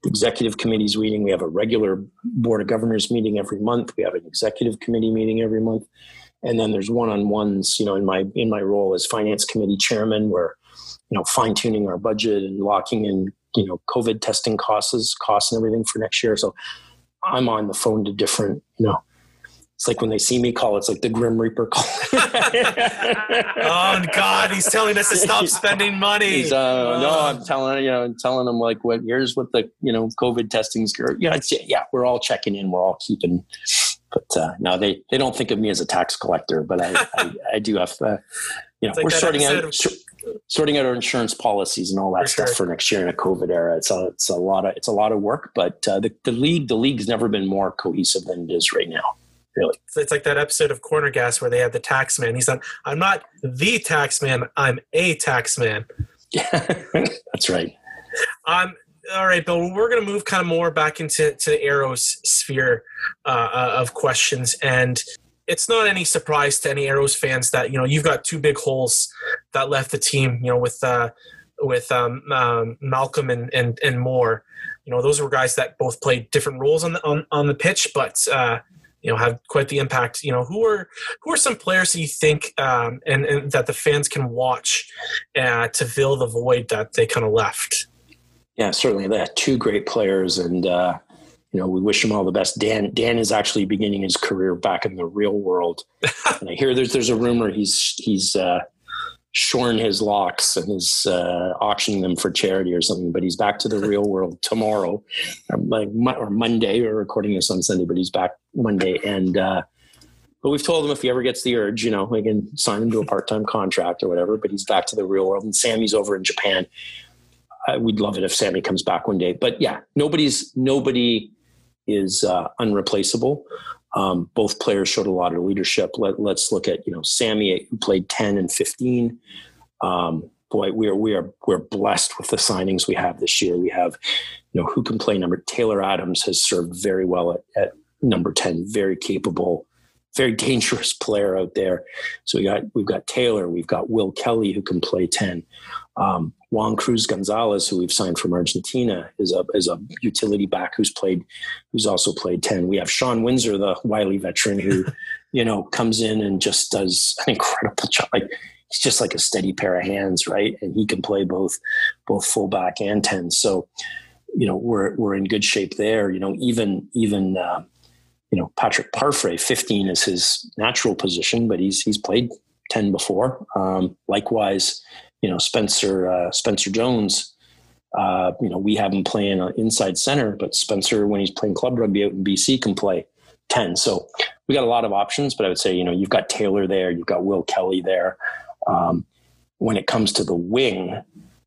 executive committees meeting. We have a regular board of governors meeting every month. We have an executive committee meeting every month. And then there's one-on-ones, you know, in my in my role as finance committee chairman, where, you know, fine-tuning our budget and locking in, you know, COVID testing costs, costs and everything for next year. So I'm on the phone to different, you know, It's like when they see me call, it's like the Grim Reaper call. oh God, he's telling us to stop spending money. Uh, no, I'm telling you know, I'm telling him like what here's what the you know COVID testing's yeah, it's, yeah, we're all checking in, we're all keeping. But uh, no, they they don't think of me as a tax collector, but I I, I do have uh, you know like we're sorting out. Of- sorting out our insurance policies and all that for stuff sure. for next year in a COVID era. It's a it's a lot of it's a lot of work, but uh, the the league the league's never been more cohesive than it is right now. Really, it's like that episode of Corner Gas where they had the tax man. He's like, "I'm not the tax man. I'm a tax man." Yeah, that's right. Um, all right, Bill. We're going to move kind of more back into to the Arrows sphere uh, uh of questions, and it's not any surprise to any Arrows fans that you know you've got two big holes that left the team. You know, with uh, with um, um, Malcolm and, and and Moor. You know, those were guys that both played different roles on the on, on the pitch, but uh, you know have quite the impact. You know, who are who are some players that you think um, and, and that the fans can watch uh, to fill the void that they kind of left? Yeah, certainly. They had two great players, and uh, you know, we wish them all the best. Dan Dan is actually beginning his career back in the real world, and I hear there's there's a rumor he's he's uh, shorn his locks and is uh, auctioning them for charity or something. But he's back to the real world tomorrow, or, like, or Monday. We're recording this on Sunday, but he's back Monday, and uh, but we've told him if he ever gets the urge, you know, we can sign him to a part time contract or whatever. But he's back to the real world, and Sammy's over in Japan. I, we'd love it if Sammy comes back one day. But yeah, nobody's nobody is uh, unreplaceable. Um, both players showed a lot of leadership. Let, us look at you know Sammy who played ten and fifteen. Um, boy, we are we are we're blessed with the signings we have this year. We have you know who can play number. Taylor Adams has served very well at, at number ten, very capable, very dangerous player out there. So we got we've got Taylor, we've got Will Kelly who can play ten. Um, Juan Cruz Gonzalez, who we've signed from Argentina, is a is a utility back who's played, who's also played ten. We have Sean Windsor, the wily veteran, who you know comes in and just does an incredible job. Like he's just like a steady pair of hands, right? And he can play both both fullback and ten. So you know we're we're in good shape there. You know even even. Uh, you know Patrick Parfrey, 15 is his natural position, but he's he's played 10 before. Um, likewise, you know Spencer uh, Spencer Jones. Uh, you know we have him playing inside center, but Spencer when he's playing club rugby out in BC can play ten. So we got a lot of options. But I would say you know you've got Taylor there, you've got Will Kelly there. Um, when it comes to the wing,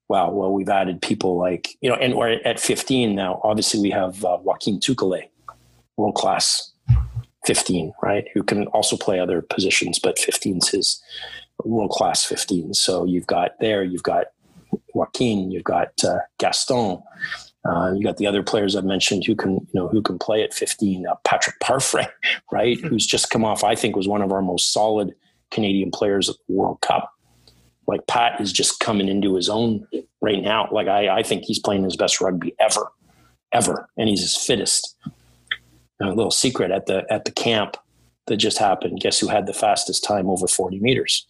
wow, well we've added people like you know, and we're at 15 now. Obviously we have uh, Joaquin Tuculet, world class 15, right? Who can also play other positions, but 15's his world class 15. So you've got there, you've got Joaquin, you've got uh, Gaston, uh, you got the other players I've mentioned who can, you know, who can play at 15. Uh, Patrick Parfrey, right, mm-hmm. who's just come off. I think was one of our most solid Canadian players at the World Cup. Like Pat is just coming into his own right now. Like I, I think he's playing his best rugby ever, ever, and he's his fittest. a little secret at the at the camp that just happened. Guess who had the fastest time over 40 meters?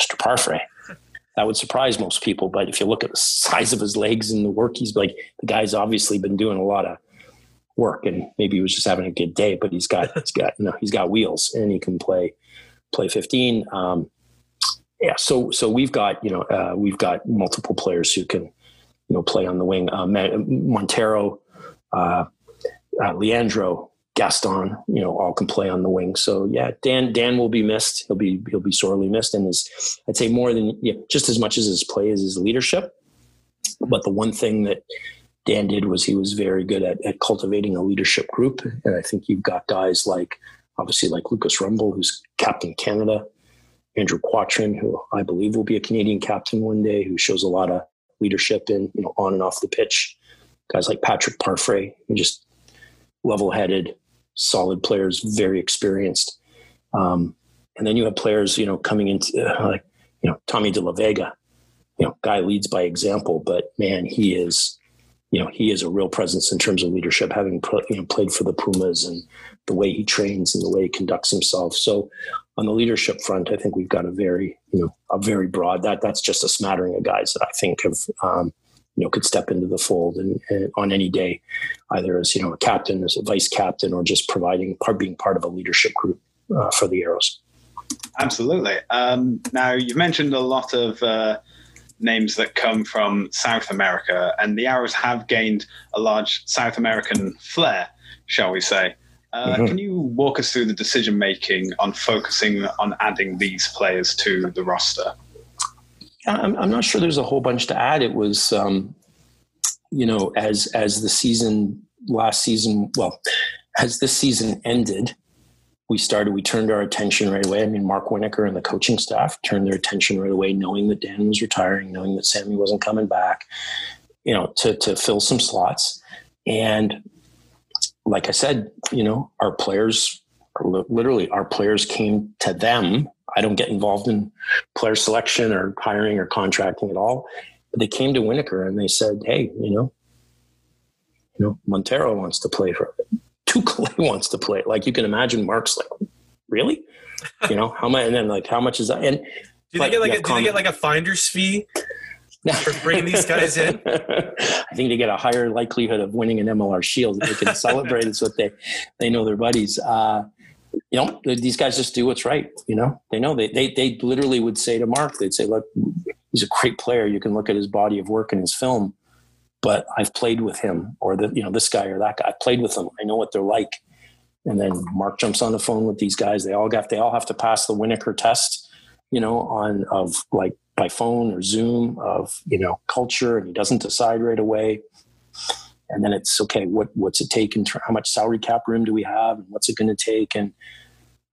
Mr. Parfrey. That would surprise most people, but if you look at the size of his legs and the work he's like, the guy's obviously been doing a lot of work, and maybe he was just having a good day. But he's got he's got you know he's got wheels, and he can play play 15. Um, yeah, so so we've got you know uh, we've got multiple players who can you know play on the wing. Uh, Montero, uh, uh Leandro, Gaston, you know, all can play on the wing. So yeah, Dan Dan will be missed. He'll be he'll be sorely missed, and his I'd say more than yeah, just as much as his play as his leadership. But the one thing that Dan did was he was very good at, at cultivating a leadership group, and I think you've got guys like obviously like Lucas Rumball, who's captain Canada, Andrew Quattrin, who I believe will be a Canadian captain one day, who shows a lot of leadership in you know on and off the pitch. Guys like Patrick Parfrey, just level-headed, solid players, very experienced. Um, and then you have players, you know, coming into uh, like, you know, Tommy De La Vega, you know, guy leads by example, but man, he is, you know, he is a real presence in terms of leadership, having you know, played for the Pumas and the way he trains and the way he conducts himself. So on the leadership front, I think we've got a very, you know, a very broad that that's just a smattering of guys that I think have, um, you know, could step into the fold and, and on any day. either as you know a captain, as a vice captain, or just providing part being part of a leadership group uh, for the Arrows. Absolutely. Um, now you've mentioned a lot of uh, names that come from South America, and the Arrows have gained a large South American flair, shall we say? Uh, mm-hmm. Can you walk us through the decision making on focusing on adding these players to the roster? I'm, I'm not sure there's a whole bunch to add. It was, um, you know, as as the season last season, well, as this season ended, we started. We turned our attention right away. I mean, Mark Winokur and the coaching staff turned their attention right away, knowing that Dan was retiring, knowing that Sammy wasn't coming back, you know, to to fill some slots. And like I said, you know, our players, literally, our players came to them I don't get involved in player selection or hiring or contracting at all. But they came to Winokur and they said, "Hey, you know, you know, Montero wants to play for Tuculet wants to play." Like you can imagine, Mark's like, "Really? You know how much?" And then like, "How much is that?" And do they get like a, do they get like a finder's fee for bringing these guys in? I think they get a higher likelihood of winning an MLR Shield if they can celebrate. It's what they they know their buddies. Uh, you know, these guys just do what's right. You know, they know they, they, they literally would say to Mark, they'd say, look, he's a great player. You can look at his body of work and his film, but I've played with him or the, you know, this guy or that guy, I've played with them. I know what they're like. And then Mark jumps on the phone with these guys. They all got, they all have to pass the Winokur test, you know, on of like by phone or Zoom of, you know, culture. And he doesn't decide right away and then it's okay what what's it take and how much salary cap room do we have and what's it going to take? And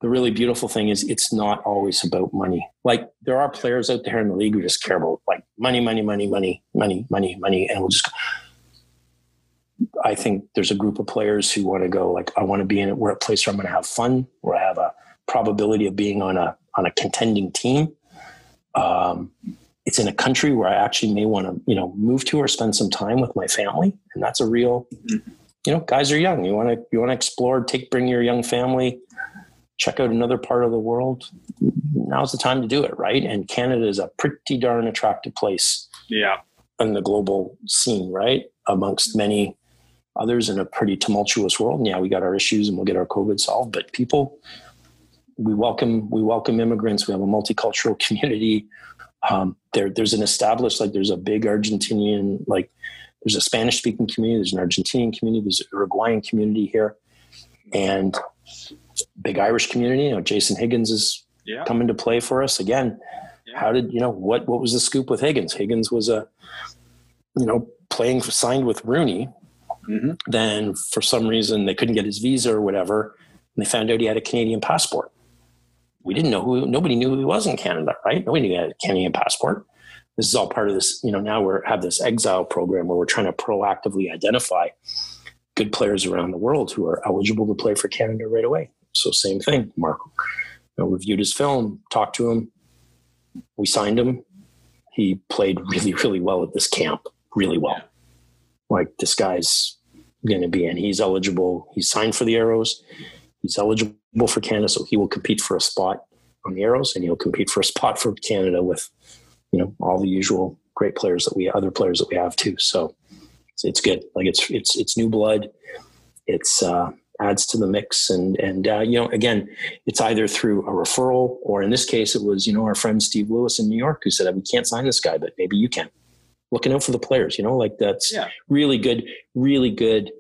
the really beautiful thing is it's not always about money. Like there are players out there in the league who just care about like money money money money money money money and we'll just i think there's a group of players who want to go like i want to be in it we're a place where i'm going to have fun where i have a probability of being on a on a contending team. Um, it's in a country where I actually may want to, you know, move to or spend some time with my family. And that's a real, you know, guys are young. You want to, you want to explore, take, bring your young family, check out another part of the world. Now's the time to do it. Right. And Canada is a pretty darn attractive place. Yeah. In the global scene, right. Amongst many others in a pretty tumultuous world. And yeah, we got our issues and we'll get our COVID solved, but people, we welcome, we welcome immigrants. We have a multicultural community um, there, there's an established like there's a big Argentinian like there's a Spanish speaking community, there's an Argentinian community, there's an Uruguayan community here, and big Irish community. You know, Jason Higgins is yeah. coming to play for us again. Yeah. How did you know what? What was the scoop with Higgins? Higgins was a you know playing signed with RUNY. Mm-hmm. Then for some reason they couldn't get his visa or whatever, and they found out he had a Canadian passport we didn't know who nobody knew who he was in Canada, right? Nobody had a Canadian passport. This is all part of this, you know, now we're have this exile program where we're trying to proactively identify good players around the world who are eligible to play for Canada right away. So same thing. Mark you know, reviewed his film, talked to him. We signed him. He played really, really well at this camp. Really well. Like this guy's going to be in. He's eligible. He's signed for the Arrows. He's eligible for Canada, so he will compete for a spot on the Arrows, and he'll compete for a spot for Canada with, you know, all the usual great players that we other players that we have too. So it's, it's good. Like it's it's it's new blood. It's uh, adds to the mix, and and uh, you know, again, it's either through a referral or in this case, it was you know our friend Steve Lewis in New York who said we can't sign this guy, but maybe you can. Looking out for the players, you know, like that's yeah. really good, really good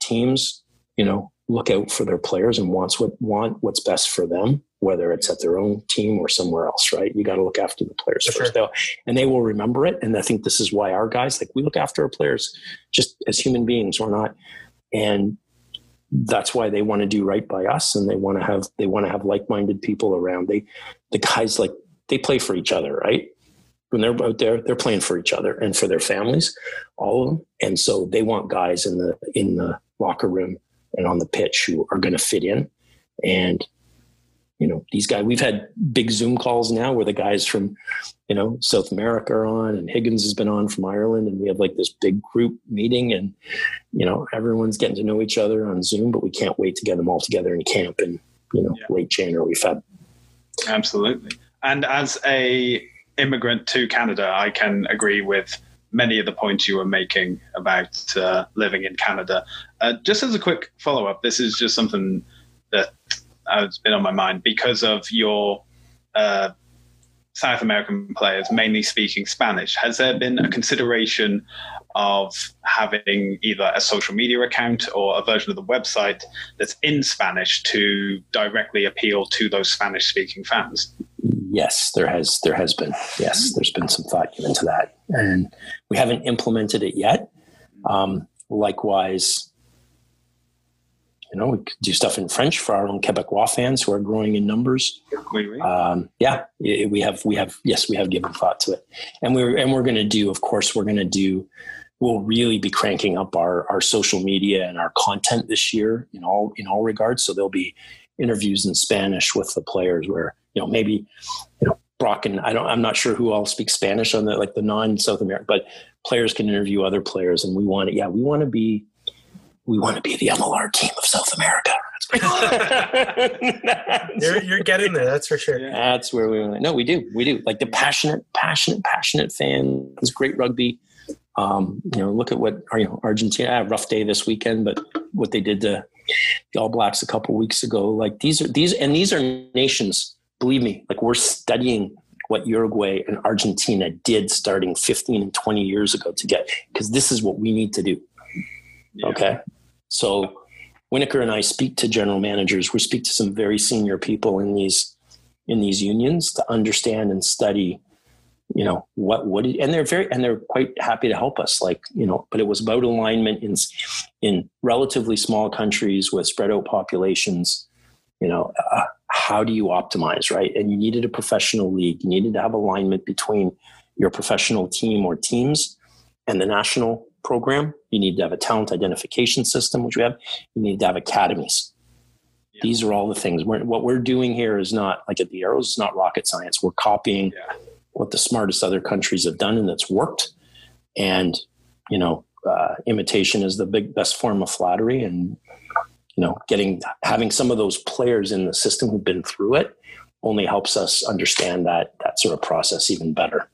teams. You know, look out for their players and wants what want what's best for them, whether it's at their own team or somewhere else, right? You got to look after the players for first, sure. and they will remember it. And I think this is why our guys like we look after our players just as human beings or not, and that's why they want to do right by us and they want to have they want to have like-minded people around. They the guys like they play for each other, right? When they're out there, they're playing for each other and for their families, all of them. And so they want guys in the in the locker room and on the pitch who are going to fit in. And, you know, these guys, we've had big Zoom calls now where the guys from, you know, South America are on and Higgins has been on from Ireland. And we have like this big group meeting and, you know, everyone's getting to know each other on Zoom, but we can't wait to get them all together in camp in, you know, yeah. late January, Feb. Absolutely. And as a immigrant to Canada, I can agree with many of the points you were making about uh, living in Canada. Uh, just as a quick follow up, this is just something that has been on my mind because of your uh, South American players mainly speaking Spanish. Has there been a consideration of having either a social media account or a version of the website that's in Spanish to directly appeal to those Spanish speaking fans? Yes, there has there has been. Yes, there's been some thought given to that, and we haven't implemented it yet. Um, likewise, you know, we do stuff in French for our own Quebecois fans who are growing in numbers. Um, yeah, we have we have yes, we have given thought to it, and we're and we're going to do. Of course, we're going to do. We'll really be cranking up our our social media and our content this year in all in all regards. So there'll be interviews in Spanish with the players where you know maybe you know Brock and I don't I'm not sure who all speaks Spanish on the like the non South American, but players can interview other players, and we want to yeah we want to be we want to be the MLR team of South America. you're, you're getting there, that's for sure. That's where we want. No, we do, we do. Like the passionate, passionate, passionate fans. Great rugby. Um, you know, look at what you know Argentina. rough day this weekend, but what they did to the All Blacks a couple weeks ago. Like these are these and these are nations. Believe me, like we're studying what Uruguay and Argentina did starting 15 and 20 years ago to get because this is what we need to do. Yeah. Okay. So Winokur and I speak to general managers. We speak to some very senior people in these in these unions to understand and study you know what would it, and they're very and they're quite happy to help us like you know but it was about alignment in in relatively small countries with spread out populations you know uh, how do you optimize right? And you needed a professional league. You needed to have alignment between your professional team or teams and the national program. You need to have a talent identification system which we have. You need to have academies. Yeah. these are all the things. We're, what we're doing here is not like at the arrows it's not rocket science. We're copying yeah. what the smartest other countries have done and it's worked. And, you know, uh, imitation is the big best form of flattery and, you know, getting, having some of those players in the system who've been through it only helps us understand that, that sort of process even better.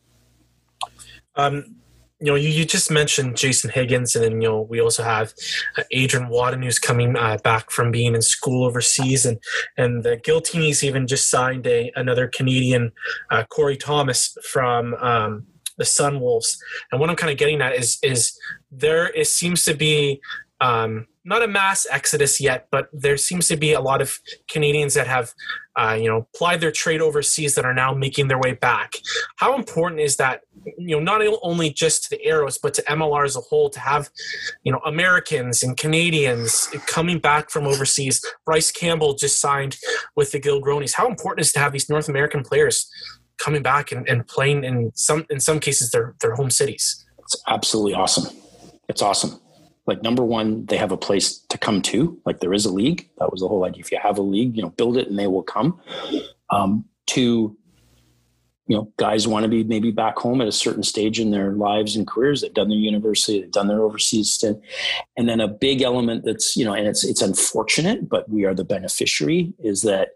Um, you know, you, you just mentioned Jason Higgins, and then you know we also have uh, Adrian Wadden who's coming uh, back from being in school overseas, and and the Giltinis even just signed a another Canadian, uh, Corey Thomas from um, the Sunwolves. And what I'm kind of getting at is is there it seems to be um, not a mass exodus yet, but there seems to be a lot of Canadians that have, uh, you know, plied their trade overseas that are now making their way back. How important is that, you know, not only just to the Arrows, but to MLR as a whole to have, you know, Americans and Canadians coming back from overseas? Bryce Campbell just signed with the Giltinis. How important is to have these North American players coming back and, and playing in some in some cases their their home cities? It's absolutely awesome. It's awesome like number one, they have a place to come to. Like there is a league. That was the whole idea. If you have a league, you know, build it and they will come. Um, two, you know, guys want to be maybe back home at a certain stage in their lives and careers. They've done their university, they've done their overseas stint, and then a big element that's you know, and it's it's unfortunate, but we are the beneficiary is that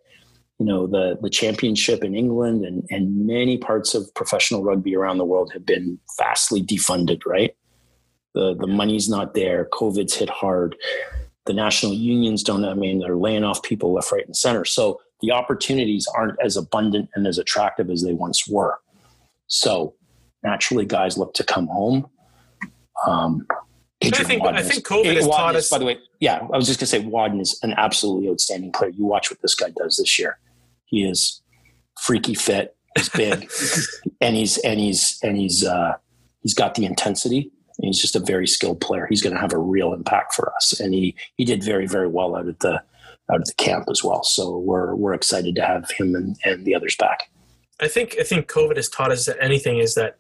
you know the the championship in England and and many parts of professional rugby around the world have been vastly defunded, right? The the money's not there. COVID's hit hard. The national unions don't. I mean, they're laying off people left, right, and center. So the opportunities aren't as abundant and as attractive as they once were. So naturally, guys look to come home. Um, I think I think COVID has taught us. By the way, yeah, I was just gonna say Wadden is an absolutely outstanding player. You watch what this guy does this year. He is freaky fit. He's big, and he's and he's and he's uh, he's got the intensity he's just a very skilled player. He's going to have a real impact for us, and he he did very very well out at the out of the camp as well. So we're we're excited to have him and, and the others back. I think I think COVID has taught us that anything is that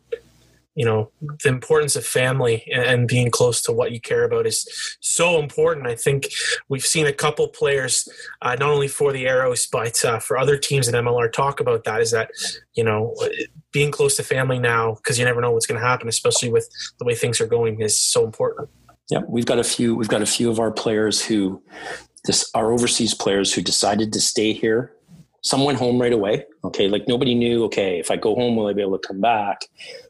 you know the importance of family and being close to what you care about is so important. I think we've seen a couple players uh, not only for the arrows but uh, for other teams in mlr talk about that is that you know being close to family now because you never know what's going to happen especially with the way things are going is so important. Yeah we've got a few we've got a few of our players who this our overseas players who decided to stay here some went home right away. Okay, like nobody knew. Okay, if I go home, will I be able to come back?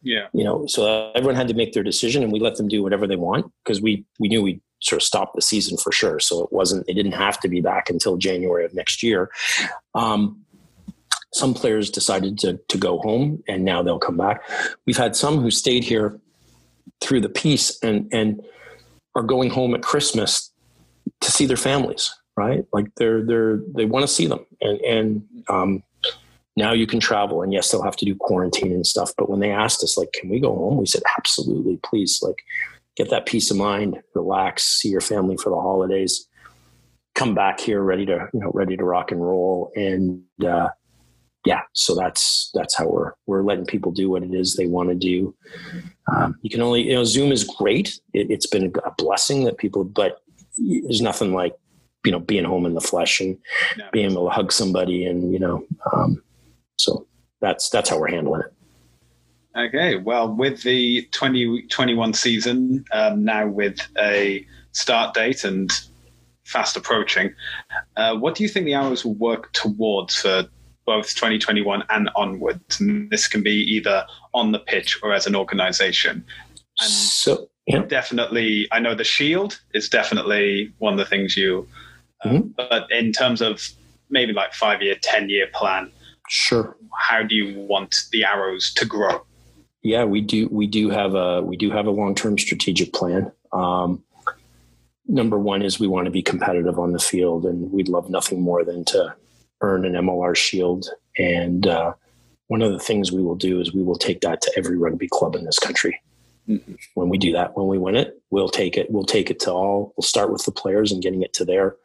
Yeah. You know, so everyone had to make their decision, and we let them do whatever they want because we we knew we sort of stopped the season for sure. So it wasn't they didn't have to be back until January of next year. Um, some players decided to to go home, and now they'll come back. We've had some who stayed here through the peace and and are going home at Christmas to see their families right? Like they're they're they want to see them, and and um, now you can travel, and yes, they'll have to do quarantine and stuff. But when they asked us, like, can we go home? We said, absolutely, please. Like, get that peace of mind, relax, see your family for the holidays, come back here ready to you know ready to rock and roll, and uh, yeah, so that's that's how we're we're letting people do what it is they want to do. Um, you can only you know Zoom is great. It, it's been a blessing that people, but there's nothing like you know being home in the flesh and being able to hug somebody and you know um, so that's that's how we're handling it. Okay well with the 2021 season um, now with a start date and fast approaching uh, what do you think the arrows will work towards for both 2021 and onwards? And this can be either on the pitch or as an organization. And so yeah. definitely i know the shield is definitely one of the things you mm-hmm. but in terms of maybe like five year, 10 year plan, sure. How do you want the arrows to grow? Yeah, we do. We do have a we do have a long term strategic plan. Um, number one is we want to be competitive on the field, and we'd love nothing more than to earn an MLR Shield. And uh, one of the things we will do is we will take that to every rugby club in this country. Mm-hmm. When we do that, when we win it, we'll take it. We'll take it to all. We'll start with the players and getting it to their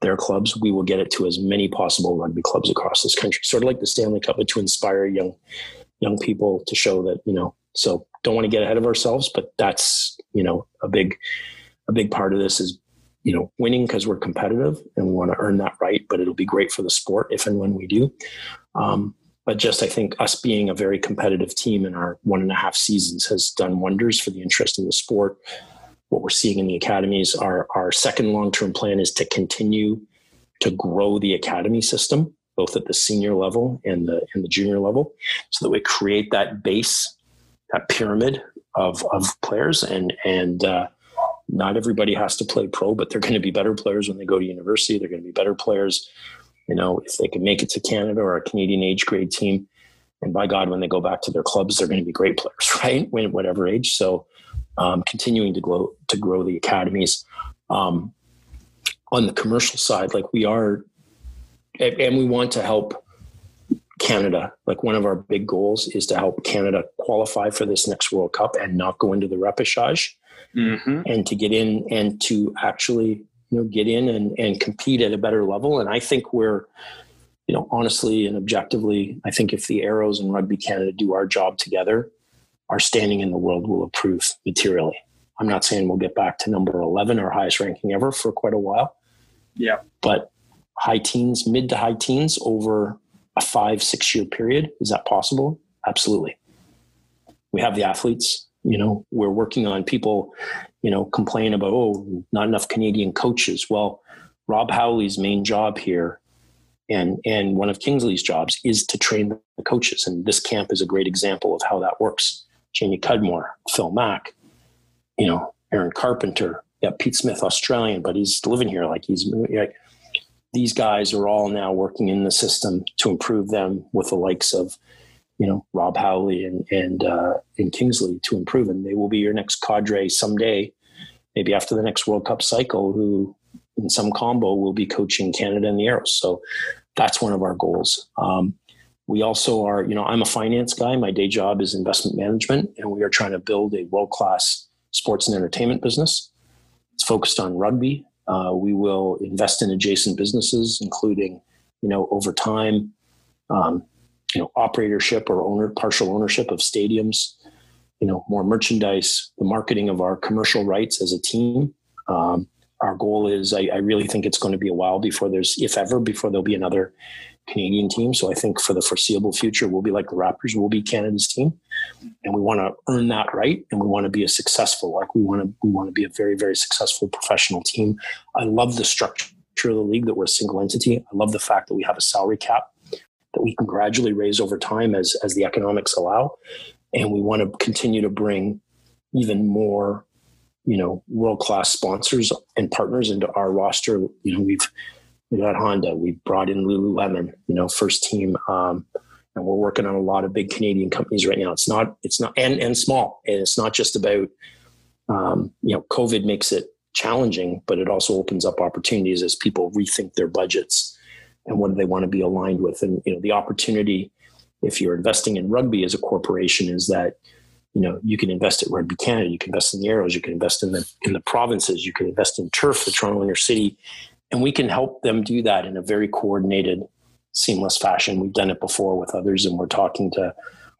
their clubs, we will get it to as many possible rugby clubs across this country. Sort of like the Stanley Cup, but to inspire young young people to show that you know. So don't want to get ahead of ourselves, but that's you know a big a big part of this is you know winning because we're competitive and we want to earn that right. But it'll be great for the sport if and when we do. Um, but just I think us being a very competitive team in our one and a half seasons has done wonders for the interest in the sport what we're seeing in the academies. Our, our second long term plan is to continue to grow the academy system, both at the senior level and the, and the junior level, so that we create that base, that pyramid of, of players. And, and uh, not everybody has to play pro, but they're going to be better players when they go to university. They're going to be better players, you know, if they can make it to Canada or a Canadian age grade team. And by God, when they go back to their clubs, they're going to be great players, right? When, whatever age. So, um, continuing to grow to grow the academies. Um, on the commercial side, like we are, and we want to help Canada. Like one of our big goals is to help Canada qualify for this next World Cup and not go into the repechage, mm-hmm. and to get in and to actually you know get in and, and compete at a better level. And I think we're you know, honestly and objectively, I think if the Arrows and Rugby Canada do our job together, our standing in the world will improve materially. I'm not saying we'll get back to number 11, our highest ranking ever for quite a while. Yeah. But high teens, mid to high teens over a five, six year period, is that possible? Absolutely. We have the athletes, you know, we're working on people, you know, complain about, oh, not enough Canadian coaches. Well, Rob Howley's main job here and and one of Kingsley's jobs is to train the coaches. And this camp is a great example of how that works. Jamie Cudmore, Phil Mack, you know, Aaron Carpenter, yeah, Pete Smith, Australian, but he's living here. Like he's like these guys are all now working in the system to improve them with the likes of, you know, Rob Howley and and uh, and Kingsley to improve, and they will be your next cadre someday, maybe after the next World Cup cycle, who in some combo will be coaching Canada and the Arrows. So that's one of our goals. Um, we also are, you know, I'm a finance guy. My day job is investment management, and we are trying to build a world class sports and entertainment business. It's focused on rugby. Uh, we will invest in adjacent businesses, including, you know, over time, um, you know, operatorship or owner partial ownership of stadiums. You know, more merchandise, the marketing of our commercial rights as a team. Um, our goal is, I, I really think it's going to be a while before there's, if ever, before there'll be another Canadian team. So I think for the foreseeable future, we'll be like the Raptors, we'll be Canada's team, and we want to earn that right, and we want to be a successful, like we want to, we want to be a very, very successful professional team. I love the structure of the league that we're a single entity. I love the fact that we have a salary cap. that we can gradually raise over time as as the economics allow, and we want to continue to bring even more, you know, world class sponsors and partners into our roster. You know, we've we got Honda, we brought in Lululemon, you know, first team. Um, and we're working on a lot of big Canadian companies right now. It's not, it's not, and and small, and it's not just about, um, you know, COVID makes it challenging, but it also opens up opportunities as people rethink their budgets and what do they want to be aligned with. And you know, the opportunity, if you're investing in rugby as a corporation, is that you know you can invest at Rugby Canada, you can invest in the Arrows, you can invest in the in the provinces, you can invest in Turf, the Toronto Inner City, and we can help them do that in a very coordinated seamless fashion. We've done it before with others, and we're talking to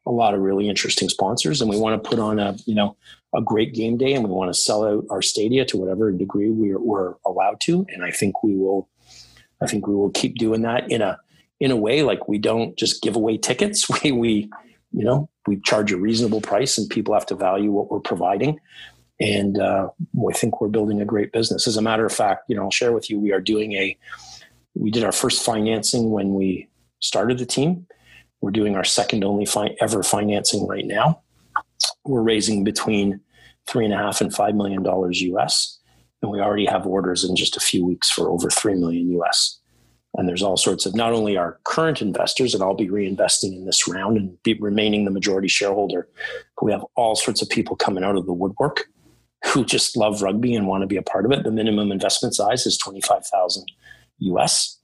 a lot of really interesting sponsors. And we want to put on a you know a great game day, and we want to sell out our stadia to whatever degree we're, we're allowed to. And I think we will. I think we will keep doing that in a in a way like we don't just give away tickets. We we you know we charge a reasonable price, and people have to value what we're providing. And uh, I think we're building a great business. As a matter of fact, you know, I'll share with you, we are doing a we did our first financing when we started the team. We're doing our second only fi- ever financing right now. We're raising between three and a half and five million dollars US, and we already have orders in just a few weeks for over three million US. And there's all sorts of not only our current investors, and I'll be reinvesting in this round and be remaining the majority shareholder, but we have all sorts of people coming out of the woodwork who just love rugby and want to be a part of it. The minimum investment size is twenty five thousand US.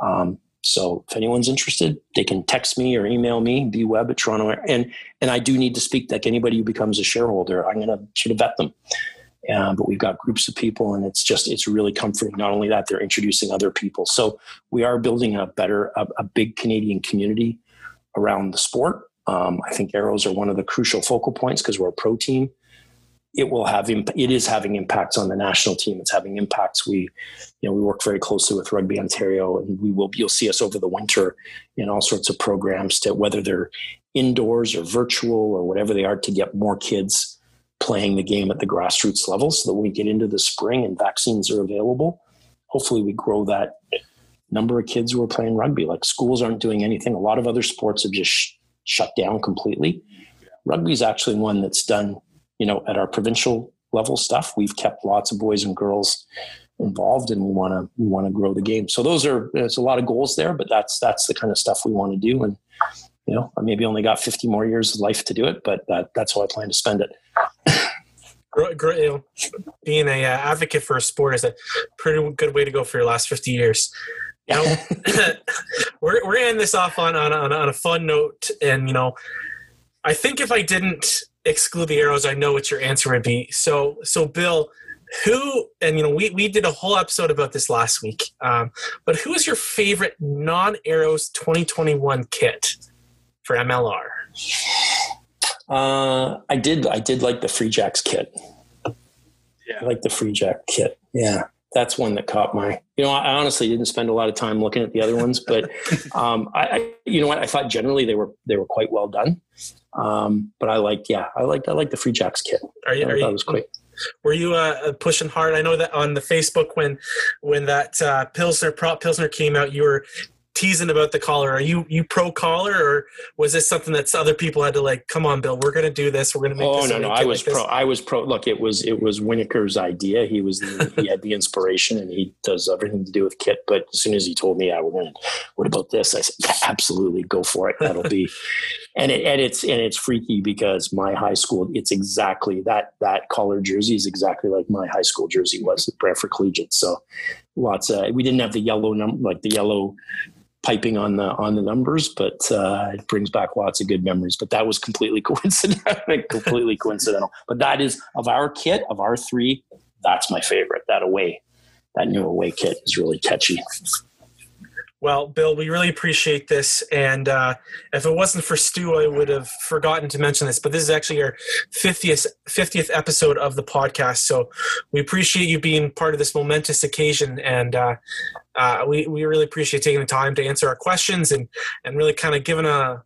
Um, so if anyone's interested, they can text me or email me, bweb at Toronto. And, and I do need to speak like anybody who becomes a shareholder, I'm going to sort of vet them. Uh, but we've got groups of people and it's just, it's really comforting. Not only that, they're introducing other people. So we are building a better, a, a big Canadian community around the sport. Um, I think arrows are one of the crucial focal points because we're a pro team it will have imp- it is having impacts on the national team. It's having impacts. We, you know, we work very closely with Rugby Ontario, and we will. You'll see us over the winter in all sorts of programs to whether they're indoors or virtual or whatever they are to get more kids playing the game at the grassroots level, so that when we get into the spring and vaccines are available, hopefully we grow that number of kids who are playing rugby. Like schools aren't doing anything. A lot of other sports have just sh- shut down completely. Rugby is actually one that's done you know, at our provincial level stuff, we've kept lots of boys and girls involved and we want to we want to grow the game. So those are there's a lot of goals there but that's that's the kind of stuff we want to do. And you know i maybe only got 50 more years of life to do it but that, that's how i plan to spend it. Being a uh, advocate for a sport is a pretty good way to go for your last 50 years. You know we're, we're gonna end this off on, on, on a fun note. And you know i think if i didn't exclude the arrows, I know what your answer would be. So, so Bill, who and you know we we did a whole episode about this last week. Um, but who is your favorite non arrows 2021 kit for MLR? Uh, I did I did like the Free Jacks kit. Yeah, I like the Free Jack kit. Yeah, that's one that caught my. You know, I honestly didn't spend a lot of time looking at the other ones, but um, I, I, you know what, I thought generally they were they were quite well done. Um, but I liked, yeah, I liked, I liked the Free Jacks kit. Are you, I are you, was quick. Were you uh, pushing hard? I know that on the Facebook when when that uh, Pilsner prop Pilsner came out, you were teasing about the collar. Are you you pro collar, or was this something that other people had to like? Come on, Bill, we're going to do this. We're going to make. Oh, this. Oh no, no, I was pro. This. I was pro. Look, it was it was Winokur's idea. He was the, he had the inspiration, and he does everything to do with kit. But as soon as he told me, I we're. What about this? I said, absolutely, go for it. That'll be. and it and it's and it's freaky because my high school. It's exactly that that collar jersey is exactly like my high school jersey was at Brantford Collegiate. So lots of we didn't have the yellow number like the yellow piping on the on the numbers, but uh, it brings back lots of good memories. But that was completely coincidental, completely coincidental. But that is of our kit of our three. That's my favorite. That away, that new away kit is really catchy. Well, Bill, we really appreciate this. And uh, if it wasn't for Stu, I would have forgotten to mention this. But this is actually our 50th, 50th episode of the podcast. So we appreciate you being part of this momentous occasion. And uh, uh, we, we really appreciate taking the time to answer our questions and, and really kind of giving a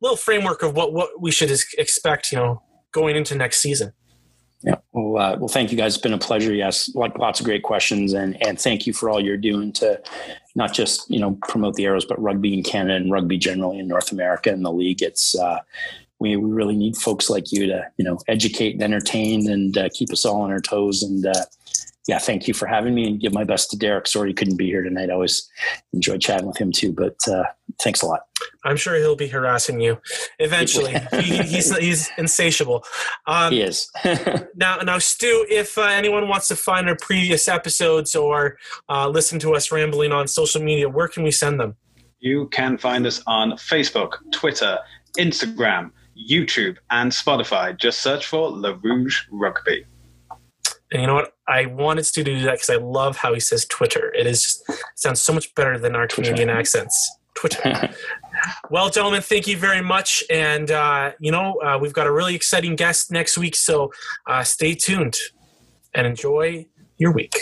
little framework of what, what we should expect, you know, going into next season. Yeah. Well, uh, well, thank you guys. It's been a pleasure. Yes, like lots of great questions, and and thank you for all you're doing to not just you know promote the arrows, but rugby in Canada and rugby generally in North America and the league. It's uh, we we really need folks like you to you know educate and entertain and uh, keep us all on our toes. And uh, yeah, thank you for having me and give my best to Derek. Sorry he couldn't be here tonight. I always enjoyed chatting with him too, but uh, thanks a lot. I'm sure he'll be harassing you eventually. he, he's he's insatiable. Um, he is. now, now, Stu, if uh, anyone wants to find our previous episodes or uh, listen to us rambling on social media, where can we send them? You can find us on Facebook, Twitter, Instagram, YouTube, and Spotify. Just search for Le Rouge Rugby. And you know what? I wanted Stu to do that because I love how he says Twitter. It is just, it sounds so much better than our Canadian accents. Twitter. well, gentlemen, thank you very much. And, uh, you know, uh, we've got a really exciting guest next week. So uh, stay tuned and enjoy your week.